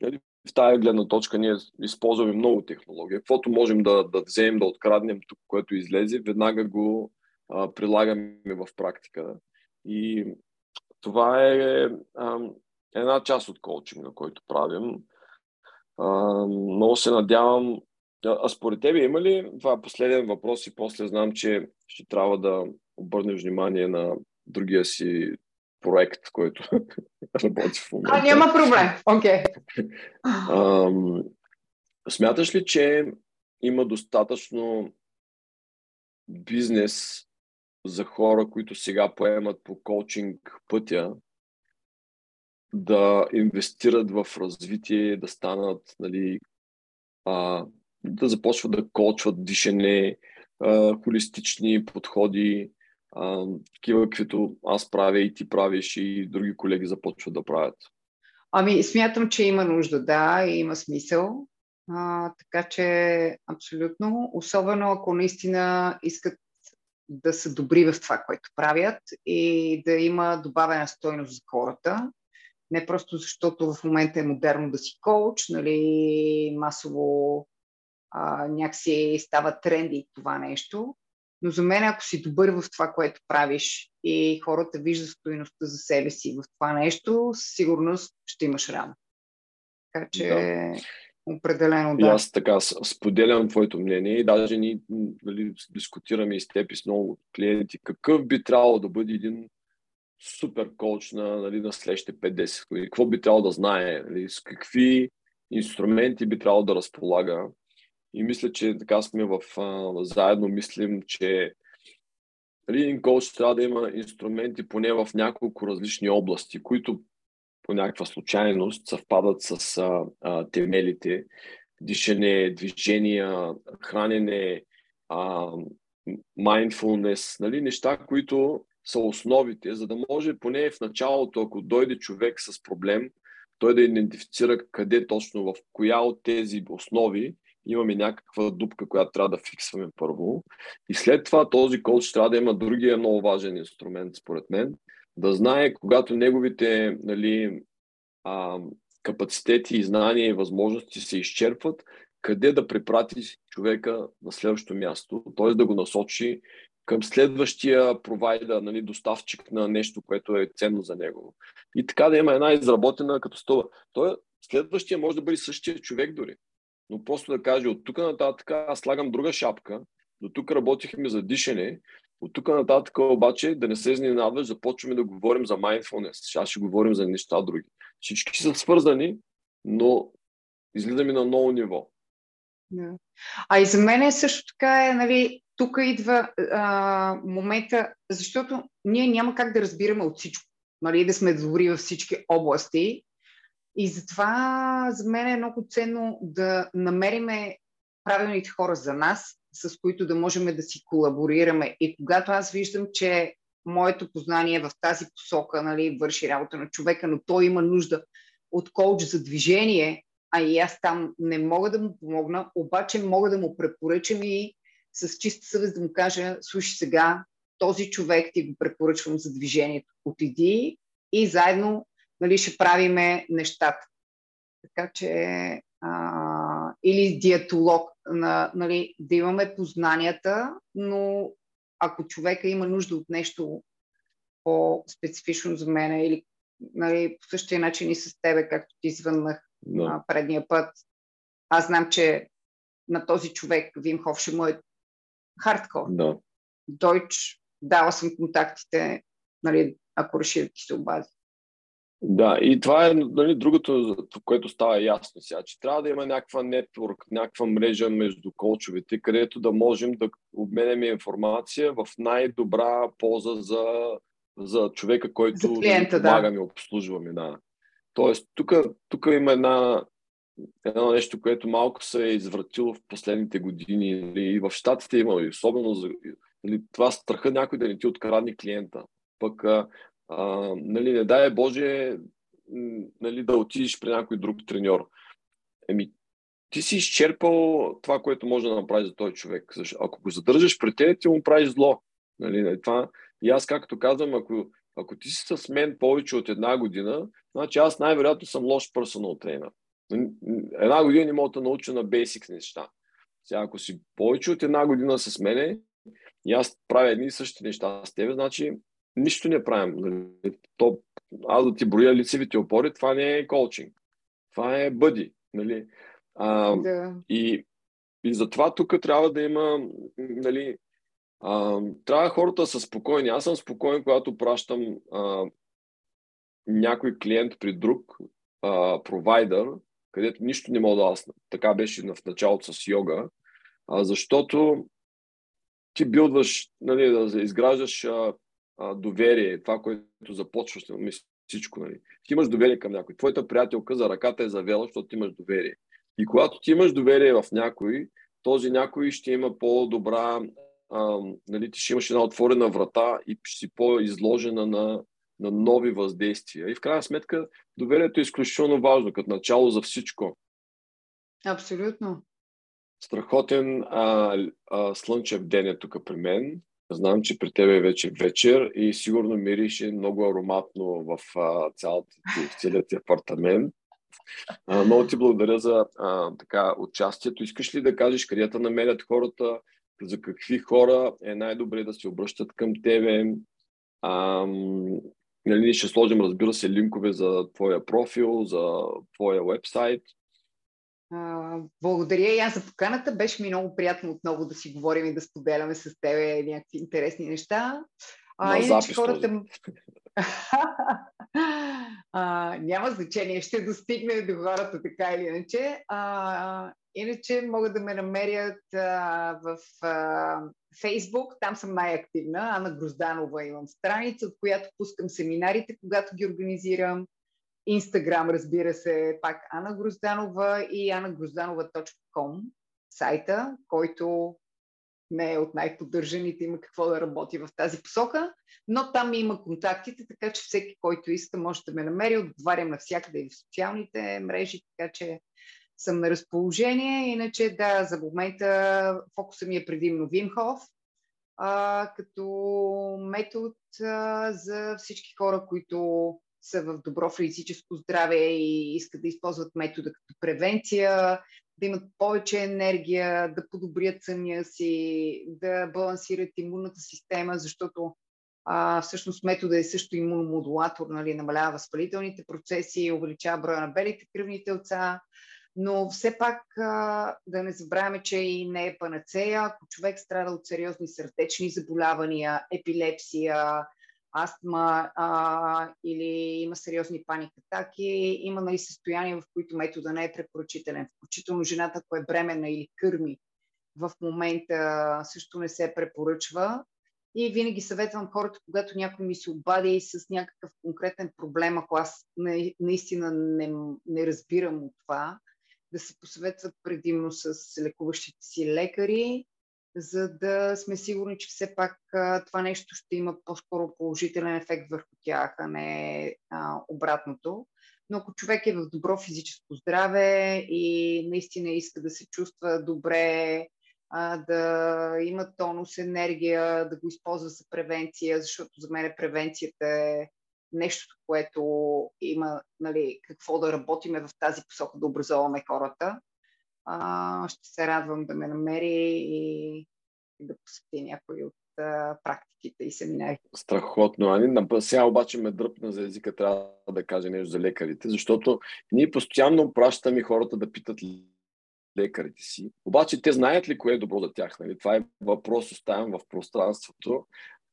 нали, в тази гледна точка ние използваме много технология. Каквото можем да, да вземем, да откраднем тук, което излезе, веднага го а, прилагаме в практика. И това е а, една част от коучинга, който правим. А, много се надявам. А според тебе има ли, това е последен въпрос и после знам, че ще трябва да обърнеш внимание на другия си проект, който работи в момента. А, няма проблем. Окей. Okay. смяташ ли, че има достатъчно бизнес за хора, които сега поемат по коучинг пътя, да инвестират в развитие, да станат, нали, а, да започват да коучват дишане, а, холистични подходи, а, такива, каквито аз правя и ти правиш и други колеги започват да правят? Ами, смятам, че има нужда, да, и има смисъл. А, така че, абсолютно. Особено ако наистина искат да са добри в това, което правят и да има добавена стойност за хората. Не просто защото в момента е модерно да си коуч, нали, масово а, някакси става тренди това нещо, но за мен, ако си добър в това, което правиш и хората виждат стоиността за себе си в това нещо, със сигурност ще имаш рано. Така че, да. определено да. И аз така споделям твоето мнение и даже ни нали, дискутираме и с теб и с много клиенти какъв би трябвало да бъде един супер коуч на, нали, на следващите 5-10 години. Какво би трябвало да знае, нали, с какви инструменти би трябвало да разполага и мисля, че така сме в, а, заедно мислим, че един коуч трябва да има инструменти поне в няколко различни области, които по някаква случайност съвпадат с а, а, темелите. Дишане, движения, хранене, а, mindfulness, нали, неща, които са основите, за да може поне в началото, ако дойде човек с проблем, той да идентифицира къде точно, в коя от тези основи имаме някаква дупка, която трябва да фиксваме първо. И след това този коуч трябва да има другия много важен инструмент, според мен, да знае, когато неговите нали, а, капацитети и знания и възможности се изчерпват, къде да препрати човека на следващото място, т.е. да го насочи към следващия провайдер, нали, доставчик на нещо, което е ценно за него. И така да има една изработена като стола. Той, следващия може да бъде същия човек дори. Но просто да каже, от тук нататък аз слагам друга шапка, до тук работихме за дишане, от тук нататък обаче да не се изненадваш, започваме да говорим за mindfulness. Сега ще говорим за неща други. Всички са свързани, но излизаме на ново ниво. А и за мен е също така е, нали, тук идва а, момента, защото ние няма как да разбираме от всичко, нали, да сме добри във всички области. И затова за мен е много ценно да намериме правилните хора за нас, с които да можем да си колаборираме. И когато аз виждам, че моето познание в тази посока нали, върши работа на човека, но той има нужда от коуч за движение, а и аз там не мога да му помогна, обаче мога да му препоръчам и с чиста съвест да му кажа, слушай сега, този човек ти го препоръчвам за движението. Отиди и заедно нали, ще правиме нещата. Така че а, или диетолог, на, нали, да имаме познанията, но ако човека има нужда от нещо по-специфично за мен или нали, по същия начин и с тебе, както ти звъннах no. предния път, аз знам, че на този човек Вим Хоф ще му е хардкор. No. Дойч, дала съм контактите, нали, ако реши да ти се обади. Да, и това е нали, другото, което става ясно сега, че трябва да има някаква нетворк, някаква мрежа между колчовете, където да можем да обменяме информация в най-добра полза за, за човека, който за клиента, помагаме, да. обслужваме. Да. Тоест, тук има една, едно нещо, което малко се е извратило в последните години. Нали, и в Штатите има, особено за нали, това страха някой да не ти открадне клиента. Пък а, нали, не дай Боже нали, да отидеш при някой друг треньор. Еми, ти си изчерпал това, което може да направиш за този човек. Ако го задържаш при теб, ти му правиш зло. Нали, това, и аз, както казвам, ако, ако ти си с мен повече от една година, значи аз най-вероятно съм лош персонал тренер. Една година не мога да науча на бейсик неща. Сега, ако си повече от една година с мене и аз правя едни и същи неща с теб, значи нищо не правим. Нали? То, аз да ти броя лицевите опори, това не е колчинг. Това е бъди. Нали? А, да. и, и затова тук трябва да има нали, а, трябва хората са спокойни. Аз съм спокоен, когато пращам а, някой клиент при друг а, провайдер, където нищо не мога да аз. Така беше в началото с йога, а, защото ти билдваш, нали, да изграждаш а, а, доверие, това, което започваш, нали, всичко. Нали. Ти имаш доверие към някой. Твоята приятелка за ръката е завела, защото ти имаш доверие. И когато ти имаш доверие в някой, този някой ще има по-добра, а, нали, ти ще имаш една отворена врата и ще си по-изложена на, на нови въздействия. И в крайна сметка доверието е изключително важно, като начало за всичко. Абсолютно. Страхотен а, а, слънчев ден е тук при мен. Знам, че при тебе е вече вечер и сигурно мирише много ароматно в целият ти апартамент. А, много ти благодаря за а, така, участието. Искаш ли да кажеш къде да намерят хората, за какви хора е най-добре да се обръщат към тебе? А, нали, ще сложим, разбира се, линкове за твоя профил, за твоя вебсайт благодаря и аз за поканата. Беше ми много приятно отново да си говорим и да споделяме с тебе някакви интересни неща. А, иначе хората... а, няма значение, ще достигне до хората така или иначе. А, иначе могат да ме намерят а, в а, Facebook, там съм най-активна. Ана Грозданова имам страница, от която пускам семинарите, когато ги организирам. Инстаграм, разбира се, пак Ана Грозданова и anagрозданова.com сайта, който не е от най-поддържаните, има какво да работи в тази посока, но там има контактите, така че всеки, който иска, може да ме намери. Отговарям навсякъде и в социалните мрежи, така че съм на разположение. Иначе, да, за момента фокуса ми е предимно Вимхов, като метод а, за всички хора, които са в добро физическо здраве и искат да използват метода като превенция да имат повече енергия, да подобрят съня си, да балансират имунната система, защото а, всъщност метода е също имуномодулатор, нали, намалява възпалителните процеси, увеличава броя на белите кръвни телца, но все пак да не забравяме, че и не е панацея. Ако човек страда от сериозни сърдечни заболявания, епилепсия, астма а, или има сериозни паникатаки, има нали, състояния, в които метода не е препоръчителен. Включително жената, която е бременна или кърми, в момента също не се препоръчва. И винаги съветвам хората, когато някой ми се обади с някакъв конкретен проблем, ако аз наистина не, не разбирам от това, да се посъветват предимно с лекуващите си лекари, за да сме сигурни, че все пак това нещо ще има по-скоро положителен ефект върху тях, а не а, обратното. Но ако човек е в добро физическо здраве и наистина иска да се чувства добре, а, да има тонус, енергия, да го използва за превенция, защото за мен превенцията е нещо, което има нали, какво да работиме в тази посока, да образоваме хората. А, ще се радвам да ме намери и, и да посети някои от а, практиките и семинарите. Страхотно, Ани. Сега обаче ме дръпна за езика, трябва да кажа нещо за лекарите, защото ние постоянно пращаме хората да питат лекарите си. Обаче те знаят ли кое е добро за тях? Нали? Това е въпрос, оставям в пространството.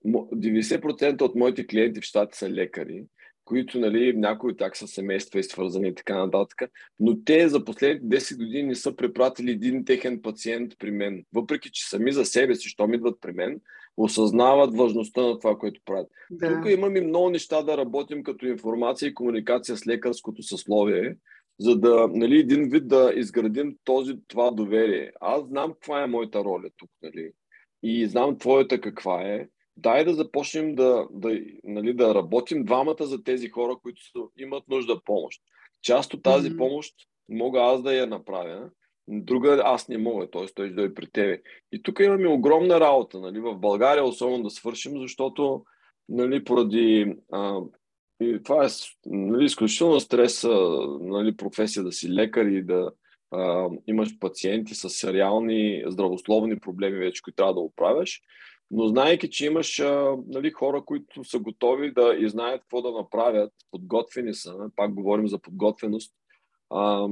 90% от моите клиенти в щати са лекари, които, нали, някои от тях са семейства и свързани и така нататък, но те за последните 10 години не са препратили един техен пациент при мен. Въпреки, че сами за себе си, щом идват при мен, осъзнават важността на това, което правят. Да. Тук имаме много неща да работим като информация и комуникация с лекарското съсловие, за да, нали, един вид да изградим този, това доверие. Аз знам каква е моята роля тук, нали, и знам твоята каква е. Дай да започнем да, да, нали, да работим двамата за тези хора, които са, имат нужда помощ. Част от тази mm-hmm. помощ мога аз да я направя, друга аз не мога, т.е. той ще дойде при тебе. И тук имаме огромна работа, нали, в България особено да свършим, защото нали, поради а, и това е нали, изключително стрес, нали, професия да си лекар и да а, имаш пациенти с реални здравословни проблеми вече, които трябва да оправяш. Но знаеки, че имаш а, нали, хора, които са готови да и знаят какво да направят, подготвени са, пак говорим за подготвеност, а,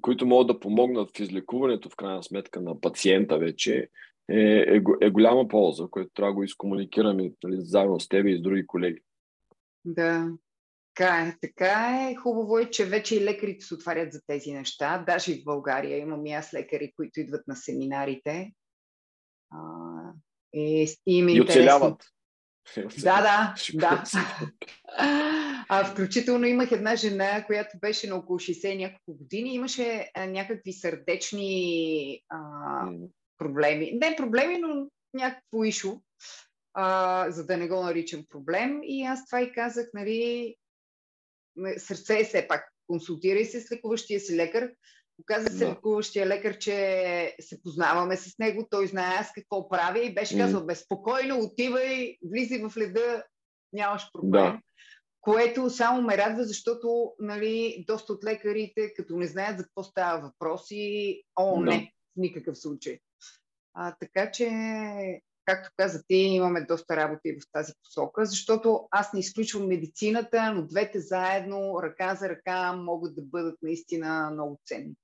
които могат да помогнат в излекуването, в крайна сметка, на пациента вече, е, е, е голяма полза, която трябва да го изкомуникираме нали, заедно с тебе и с други колеги. Да, така е. Така е. Хубаво е, че вече и лекарите се отварят за тези неща. Даже и в България имам и аз лекари, които идват на семинарите. А, и, и, им е и оцеляват. Да, да, да. А, включително имах една жена, която беше на около 60 няколко години. Имаше а, някакви сърдечни а, проблеми. Не проблеми, но някакво ишо, а, за да не го наричам проблем. И аз това и казах, нали, сърце е все пак. Консултирай се с лекуващия си лекар. Оказа се да. лекуващия лекар, че се познаваме с него, той знае аз какво правя и беше казал, безпокойно, отивай, влизай в леда, нямаш проблем. Да. Което само ме радва, защото нали, доста от лекарите, като не знаят за какво става въпроси, о, не, да. в никакъв случай. А, така че както каза ти, имаме доста работа и в тази посока, защото аз не изключвам медицината, но двете заедно, ръка за ръка, могат да бъдат наистина много ценни.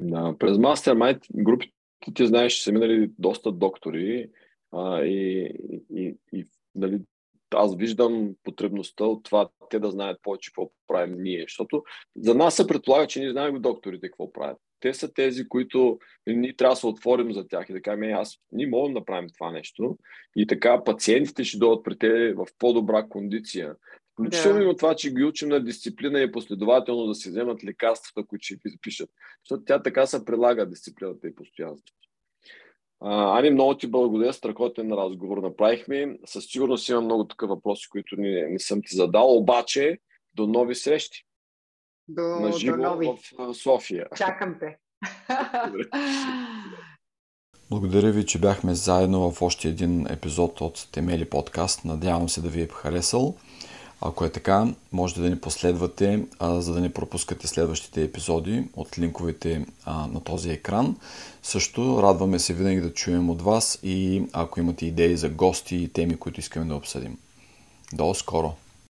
Да, през Mastermind групите ти знаеш, че са минали доста доктори а, и, и, и нали, аз виждам потребността от това те да знаят повече какво правим ние, защото за нас се предполага, че ние знаем докторите какво правят те са тези, които ние трябва да се отворим за тях и да кажем, аз, ние можем да направим това нещо и така пациентите ще дойдат при те в по-добра кондиция. Включително да. и от това, че ги учим на дисциплина и последователно да си вземат лекарствата, които ще ви запишат. Защото тя така се прилага дисциплината и постоянството. Ани, много ти благодаря, страхотен разговор направихме. Със сигурност има много такива въпроси, които не, не съм ти задал, обаче до нови срещи до, на живо до нови. в София. Чакам те. Благодаря ви, че бяхме заедно в още един епизод от Темели подкаст. Надявам се да ви е харесал. Ако е така, можете да ни последвате, а, за да не пропускате следващите епизоди от линковете а, на този екран. Също радваме се винаги да чуем от вас и ако имате идеи за гости и теми, които искаме да обсъдим. До скоро!